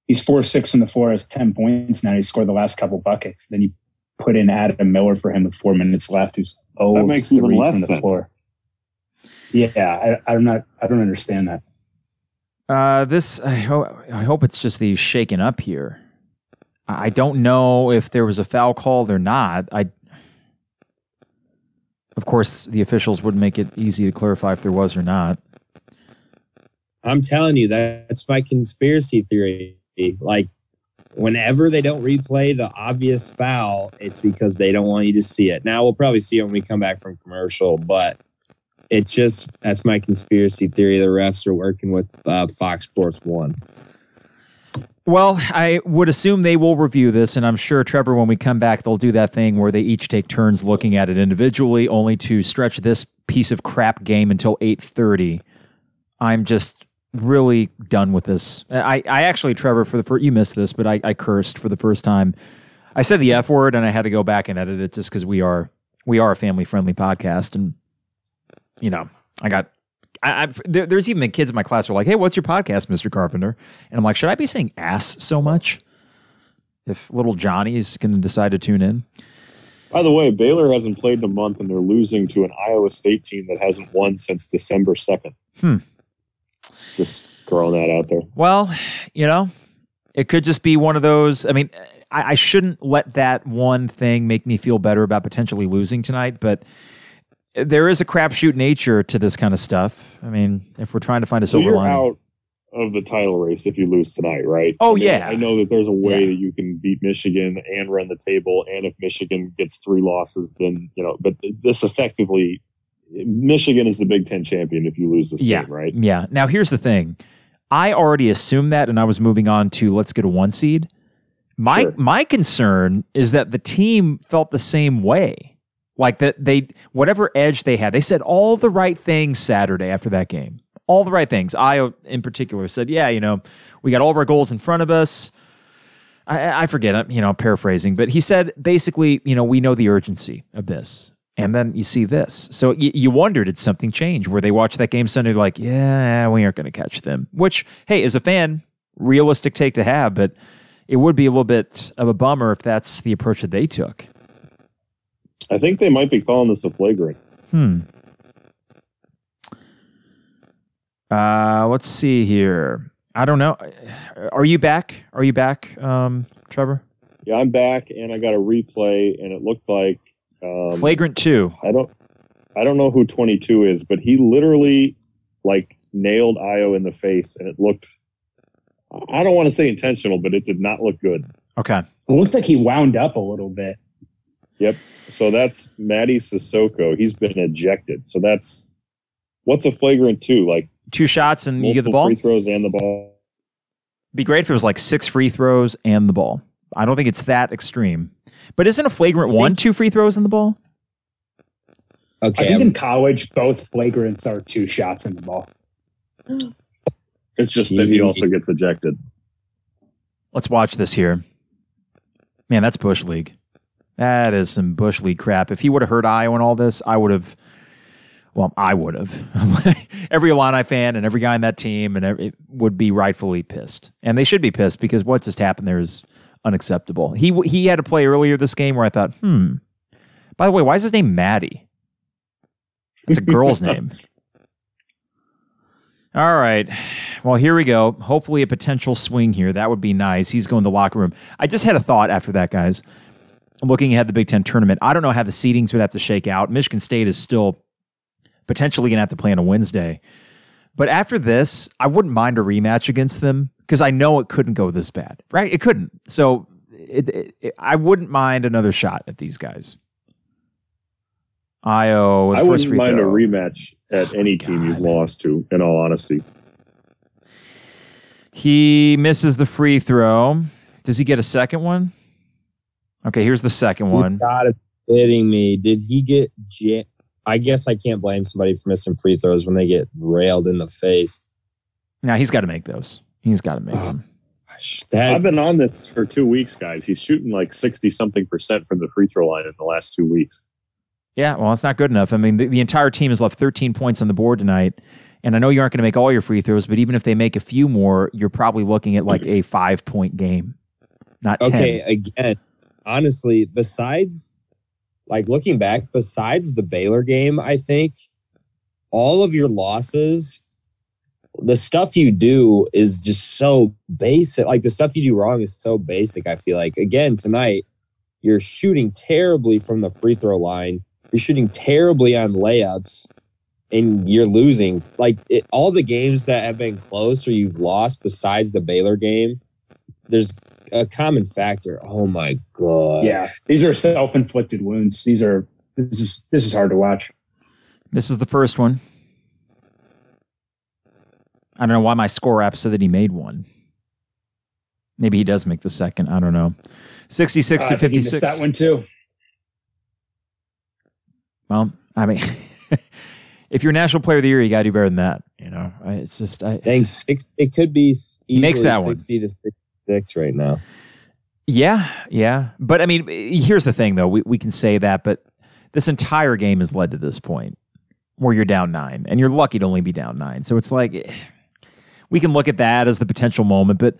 he's four six in the floor, has ten points now. He scored the last couple buckets. Then you put in Adam Miller for him with four minutes left, who's oh That makes even three less from the sense. floor. Yeah, I, I'm not. I don't understand that. Uh, this I hope I hope it's just the shaken up here. I don't know if there was a foul called or not. I, of course, the officials would make it easy to clarify if there was or not. I'm telling you, that's my conspiracy theory. Like, whenever they don't replay the obvious foul, it's because they don't want you to see it. Now we'll probably see it when we come back from commercial, but it's just that's my conspiracy theory. The refs are working with uh, Fox Sports One. Well, I would assume they will review this, and I'm sure Trevor, when we come back, they'll do that thing where they each take turns looking at it individually, only to stretch this piece of crap game until 8:30. I'm just really done with this. I, I actually, Trevor, for the first, you missed this, but I, I cursed for the first time. I said the F word, and I had to go back and edit it just because we are we are a family friendly podcast, and you know, I got. I, I've, there, there's even been kids in my class who are like, "Hey, what's your podcast, Mr. Carpenter?" And I'm like, "Should I be saying ass so much?" If little Johnny's going to decide to tune in, By the way, Baylor hasn't played in a month, and they're losing to an Iowa State team that hasn't won since December second. Hmm. Just throwing that out there. well, you know, it could just be one of those. I mean, I, I shouldn't let that one thing make me feel better about potentially losing tonight, but there is a crapshoot nature to this kind of stuff. I mean, if we're trying to find a So silver you're lining, out of the title race if you lose tonight, right? Oh, I mean, yeah. I know that there's a way Yeah. that you can beat Michigan and run the table, and if Michigan gets three losses, then you know. But this effectively, Michigan is the Big Ten champion if you lose this Yeah. game, right? Yeah. Now here's the thing. I already assumed that and I was moving on to let's get a one seed. My Sure. my concern is that the team felt the same way. Like that they whatever edge they had, they said all the right things Saturday after that game. All the right things. I in particular said, yeah, you know, we got all of our goals in front of us. I, I forget, you know, paraphrasing, but he said basically, you know, we know the urgency of this. And then you see this. So y- you wonder, did something change? Where they watch that game Sunday, like, yeah, we aren't going to catch them. Which, hey, as a fan, realistic take to have, but it would be a little bit of a bummer if that's the approach that they took. I think they might be calling this a flagrant. Hmm. Uh, let's see here. I don't know. Are you back? Are you back, um, Trevor? Yeah, I'm back, and I got a replay, and it looked like um, Flagrant two. I don't, I don't know who 22 is, but he literally like nailed Ayo in the face, and it looked. I don't want to say intentional, but it did not look good. Okay. It looked like he wound up a little bit. So that's Mady Sissoko. He's been ejected. So that's what's a flagrant two? Like Two shots and you get the ball. free throws and the ball. Be great if it was like six free throws and the ball. I don't think it's that extreme. But isn't a flagrant one two free throws in the ball? Okay. I Okay, think in college, both flagrants are two shots in the ball. It's just that he also gets ejected. Let's watch this here. Man, that's Bush League. That is some Bush League crap. If he would have heard Ayo in all this, I would have. Well, I would have. <laughs> every Illini fan and every guy on that team and every, would be rightfully pissed, and they should be pissed because what just happened there is unacceptable. He he had a play earlier this game where I thought, hmm. By the way, why is his name Mady? That's a girl's <laughs> name. All right. Well, here we go. Hopefully, a potential swing here. That would be nice. He's going to the locker room. I just had a thought after that, guys. I'm looking ahead at the Big Ten tournament. I don't know how the seedings would have to shake out. Michigan State is still potentially going to have to play on a Wednesday. But after this, I wouldn't mind a rematch against them because I know it couldn't go this bad, right? It couldn't. So it, it, it- I wouldn't mind another shot at these guys. Ayo, with I wouldn't mind throw. a rematch at any oh, team you've lost to. In all honesty, He misses the free throw. Does he get a second one? Okay, here's the second You one. gotta be kidding me. Did he get ja- I guess I can't blame somebody for missing free throws when they get railed in the face. Now he's got to make those. He's got to make them. That, I've been on this for two weeks, guys. He's shooting like 60 something percent from the free throw line in the last two weeks. Yeah, well, it's not good enough. I mean, the, the entire team has left 13 points on the board tonight. And I know you aren't going to make all your free throws, but even if they make a few more, you're probably looking at like a five point game, not 10. Okay, again, honestly, besides like looking back, besides the Baylor game, I think all of your losses, the stuff you do is just so basic. Like the stuff you do wrong is so basic. I feel like again tonight, you're shooting terribly from the free throw line. You're shooting terribly on layups and you're losing. Like it, all the games that have been close or you've lost besides the Baylor game, there's a common factor. Oh my god. Yeah, these are self-inflicted wounds. These are this is this is hard to watch. This is the first one. I don't know why my score app said that he made one. Maybe he does make the second. I don't know. Sixty-six uh, to fifty-six. that one too. Well, I mean, <laughs> if you're National Player of the Year, you got to do better than that. You know, it's just I. Thanks. It, it could be. Makes that 60 one. To 60 six right now. Yeah, yeah. But I mean, here's the thing, though. We we can say that, but this entire game has led to this point where you're down nine, and you're lucky to only be down nine. So it's like we can look at that as the potential moment, but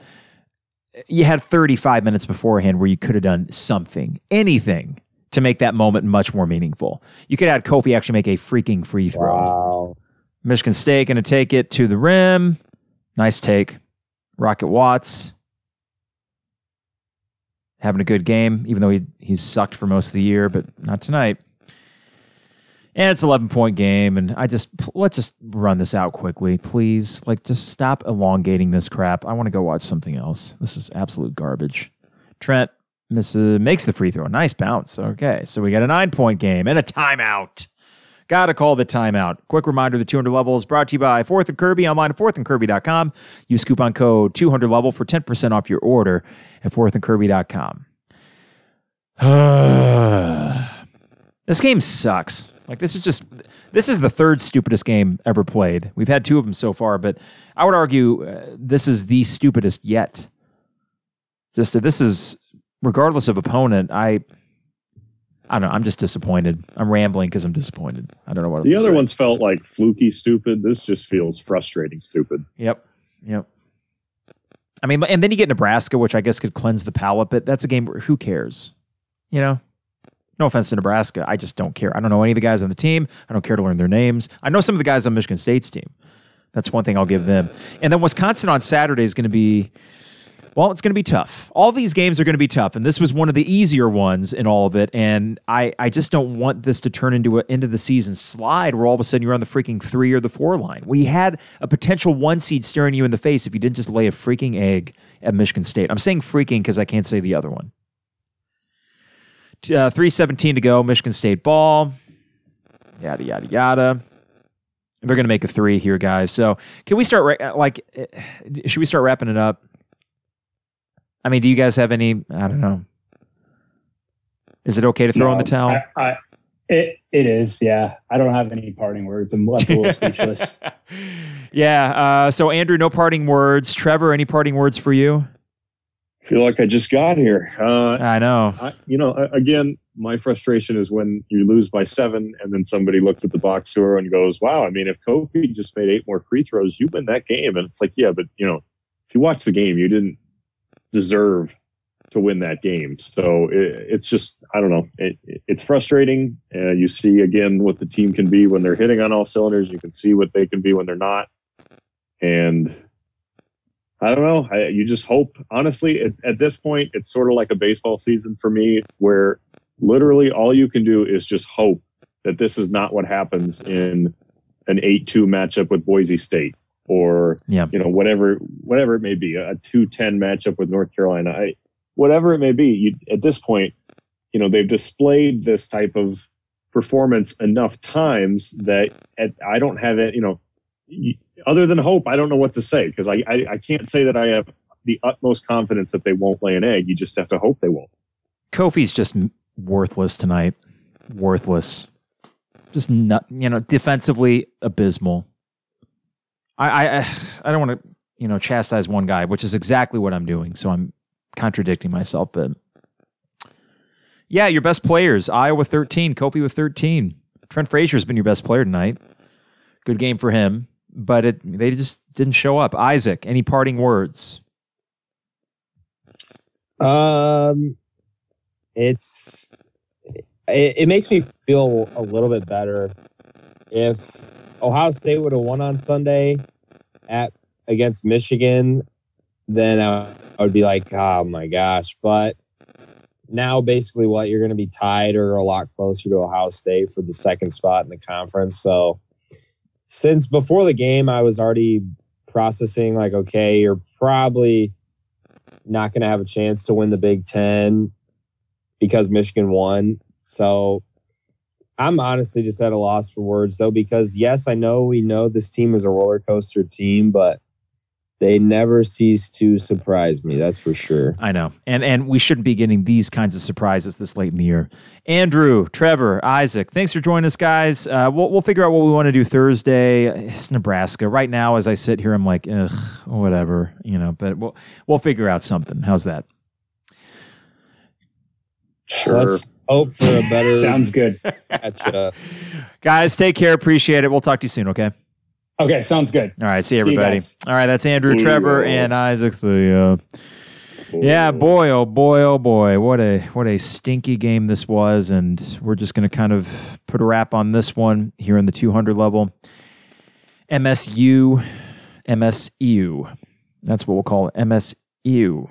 you had 35 minutes beforehand where you could have done something, anything to make that moment much more meaningful. You could have had Kofi actually make a freaking free throw. Wow. Michigan State going to take it to the rim. Nice take. Rocket Watts having a good game, even though he he's sucked for most of the year, but not tonight. And it's 11 point game, and I just let's just run this out quickly, please. Like, just stop elongating this crap. I want to go watch something else. This is absolute garbage. Trent misses, makes the free throw. Nice bounce. Okay, so we got a nine point game and a timeout. Gotta call the timeout. Quick reminder the 200 level is brought to you by Fourth and Kirby online at fourthandkirby.com. Use coupon code 200 level for 10% off your order at fourthandkirby.com. <sighs> this game sucks. Like, this is just, this is the third stupidest game ever played. We've had two of them so far, but I would argue uh, this is the stupidest yet. Just, uh, this is, regardless of opponent, I, I don't know. I'm just disappointed. I'm rambling because I'm disappointed. I don't know what The other say. ones felt like fluky stupid. This just feels frustrating stupid. Yep. Yep. I mean, and then you get Nebraska, which I guess could cleanse the palate, but that's a game where who cares? You know? No offense to Nebraska. I just don't care. I don't know any of the guys on the team. I don't care to learn their names. I know some of the guys on Michigan State's team. That's one thing I'll give them. And then Wisconsin on Saturday is going to be, well, it's going to be tough. All these games are going to be tough. And this was one of the easier ones in all of it. And I, I just don't want this to turn into an end of the season slide where all of a sudden you're on the freaking three or the four line. We had a potential one seed staring you in the face if you didn't just lay a freaking egg at Michigan State. I'm saying freaking because I can't say the other one. Uh, 317 to go, Michigan State ball. Yada, yada, yada. They're going to make a three here, guys. So can we start, like, eh, should we start wrapping it up? I mean, do you guys have any? I don't know. Is it okay to throw in the towel? I, I, it it is. Yeah, I don't have any parting words. I'm left a little speechless. <laughs> yeah. Uh, so, Andrew, no parting words. Trevor, any parting words for you? feel like I just got here. Uh, I know. I, you know, again, my frustration is when you lose by seven, and then somebody looks at the box score and goes, "Wow, I mean, if Kofi just made eight more free throws, you win that game." And it's like, yeah, but you know, if you watch the game, you didn't deserve to win that game. So it, it's just, I don't know, it, it's frustrating. Uh, you see again what the team can be when they're hitting on all cylinders. You can see what they can be when they're not, and I don't know. I, you just hope, honestly, at, at this point, it's sort of like a baseball season for me, where literally all you can do is just hope that this is not what happens in an eight-two matchup with Boise State, or Yeah. you know whatever whatever it may be, a two-ten matchup with North Carolina, I, whatever it may be. You, at this point, you know they've displayed this type of performance enough times that at, I don't have it. You know, other than hope, I don't know what to say because I, I I can't say that I have the utmost confidence that they won't lay an egg. You just have to hope they won't. Kofi's just worthless tonight. Worthless. Just not, you know, defensively abysmal. I I I don't want to you know chastise one guy, which is exactly what I'm doing. So I'm contradicting myself, but yeah, your best players: Ayo 13, Kofi with 13. Trent Frazier's been your best player tonight. Good game for him, but it they just didn't show up. Isaac, any parting words? Um, it's it, it makes me feel a little bit better if Ohio State would have won on Sunday at against Michigan, then I, I would be like, oh my gosh. But now basically what you're going to be tied or a lot closer to Ohio State for the second spot in the conference. So since before the game, I was already processing like, okay, you're probably not going to have a chance to win the Big Ten because Michigan won. So I'm honestly just at a loss for words though, because yes, I know we know this team is a roller coaster team, but they never cease to surprise me. That's for sure. I know, and and we shouldn't be getting these kinds of surprises this late in the year. Andrew, Trevor, Isaac, thanks for joining us, guys. Uh, we'll we'll figure out what we want to do Thursday. It's Nebraska right now. As I sit here, I'm like, ugh, whatever, you know. But we'll we'll figure out something. How's that? Sure. Let's hope for a better. <laughs> Sounds good. <laughs> Guys, take care. Appreciate it. We'll talk to you soon. Okay. Okay, sounds good. All right, see everybody. See All right, that's Andrew, Ooh, Trevor, and Isaac. The uh, yeah, boy, oh boy, oh boy, what a what a stinky game this was, and we're just going to kind of put a wrap on this one here in the 200 level. MSU, MSU, that's what we'll call it, MSU. You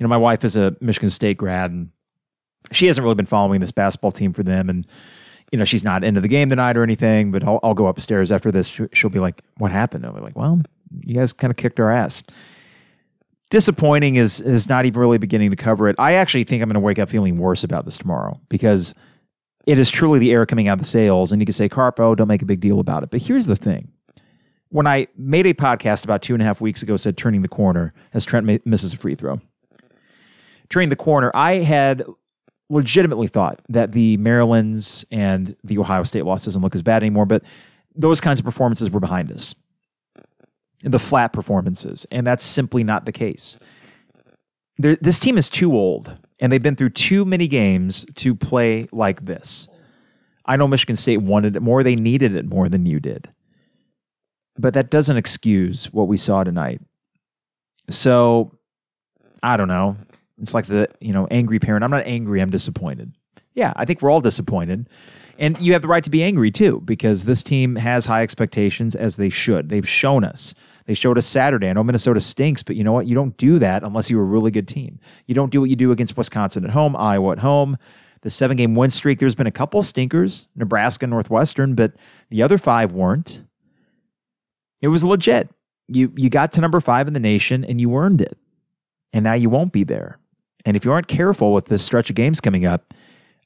know, my wife is a Michigan State grad, and she hasn't really been following this basketball team for them, and you know, she's not into the game tonight or anything, but I'll, I'll go upstairs after this. She'll be like, what happened? I'll be like, well, you guys kind of kicked our ass. Disappointing is, is not even really beginning to cover it. I actually think I'm going to wake up feeling worse about this tomorrow because it is truly the air coming out of the sails. And you can say, Carpo, don't make a big deal about it. But here's the thing. When I made a podcast about two and a half weeks ago, said turning the corner as Trent misses a free throw. Turning the corner, I had legitimately thought that the Maryland's and the Ohio State loss doesn't look as bad anymore, but those kinds of performances were behind us. The flat performances, and that's simply not the case. There, this team is too old, and they've been through too many games to play like this. I know Michigan State wanted it more, they needed it more than you did. But that doesn't excuse what we saw tonight. So, I don't know. It's like the, you know, angry parent. I'm not angry, I'm disappointed. Yeah, I think we're all disappointed. And you have the right to be angry too, because this team has high expectations as they should. They've shown us. They showed us Saturday. I know Minnesota stinks, but you know what? You don't do that unless you're a really good team. You don't do what you do against Wisconsin at home, Iowa at home. The seven game win streak, there's been a couple stinkers, Nebraska, Northwestern, but the other five weren't. It was legit. You you got to number five in the nation and you earned it. And now you won't be there. And if you aren't careful with this stretch of games coming up,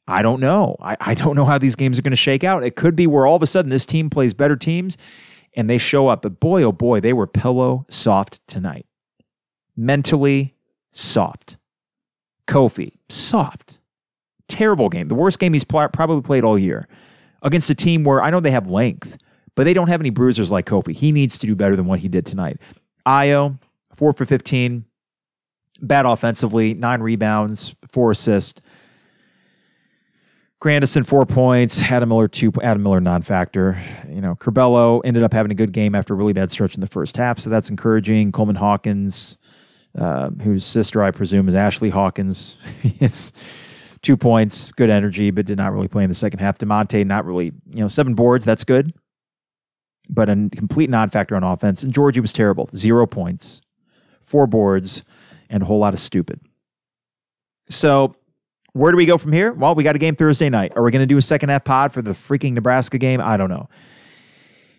I don't know. I, I don't know how these games are going to shake out. It could be where all of a sudden this team plays better teams and they show up. But boy, oh boy, they were pillow soft tonight. Mentally soft. Kofi, soft. Terrible game. The worst game he's pl- probably played all year against a team where I know they have length, but they don't have any bruisers like Kofi. He needs to do better than what he did tonight. Ayo, four for 15, bad offensively, nine rebounds, four assists. Grandison four points, Adam Miller two, Adam Miller non-factor. You know, Curbelo ended up having a good game after a really bad stretch in the first half, so that's encouraging. Coleman Hawkins, uh, whose sister I presume is Ashley Hawkins, <laughs> is two points, good energy, but did not really play in the second half. Da'Monte not really, you know, seven boards, that's good, but a complete non-factor on offense. And Giorgi was terrible, zero points, four boards and a whole lot of stupid. So, where do we go from here? Well, we got a game Thursday night. Are we going to do a second half pod for the freaking Nebraska game? I don't know.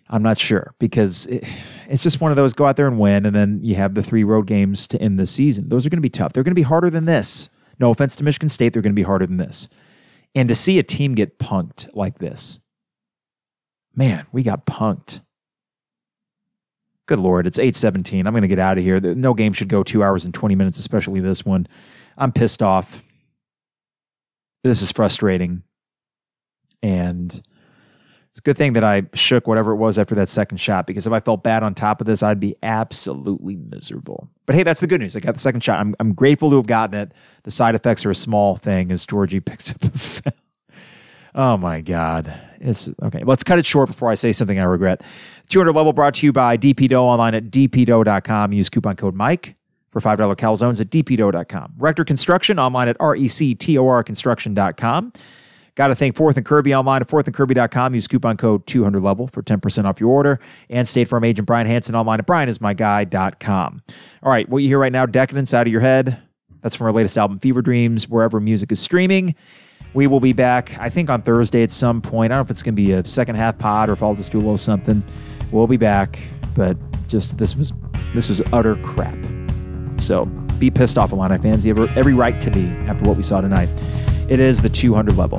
I'm not sure because it, it's just one of those go out there and win, and then you have the three road games to end the season. Those are going to be tough. They're going to be harder than this. No offense to Michigan State, they're going to be harder than this. And to see a team get punked like this, man, we got punked. Good Lord, it's 817. I'm going to get out of here. No game should go two hours and 20 minutes, especially this one. I'm pissed off. This is frustrating. And it's a good thing that I shook whatever it was after that second shot because if I felt bad on top of this, I'd be absolutely miserable. But hey, that's the good news. I got the second shot. I'm, I'm grateful to have gotten it. The side effects are a small thing as Giorgi <laughs> picks up the Oh my God. It's okay. Let's cut it short before I say something I regret. 200 level brought to you by DP Dough online at dpdough.com. Use coupon code Mike for $5 calzones at dpdo.com. Rector Construction online at rector construction.com. Got to thank Fourth and Kirby online at fourthandkirby.com. Use coupon code 200 level for 10% off your order. And State Farm agent Brian Hanson online at brianismyguy.com. All right, what you hear right now, Decadence Out of Your Head. That's from our latest album, Fever Dreams, wherever music is streaming. We will be back, I think, on Thursday at some point. I don't know if it's going to be a second half pod or if I'll just do a little something. We'll be back, but just this was this was utter crap. So be pissed off, Illini fans. You have every right to be after what we saw tonight. It is the 200 level.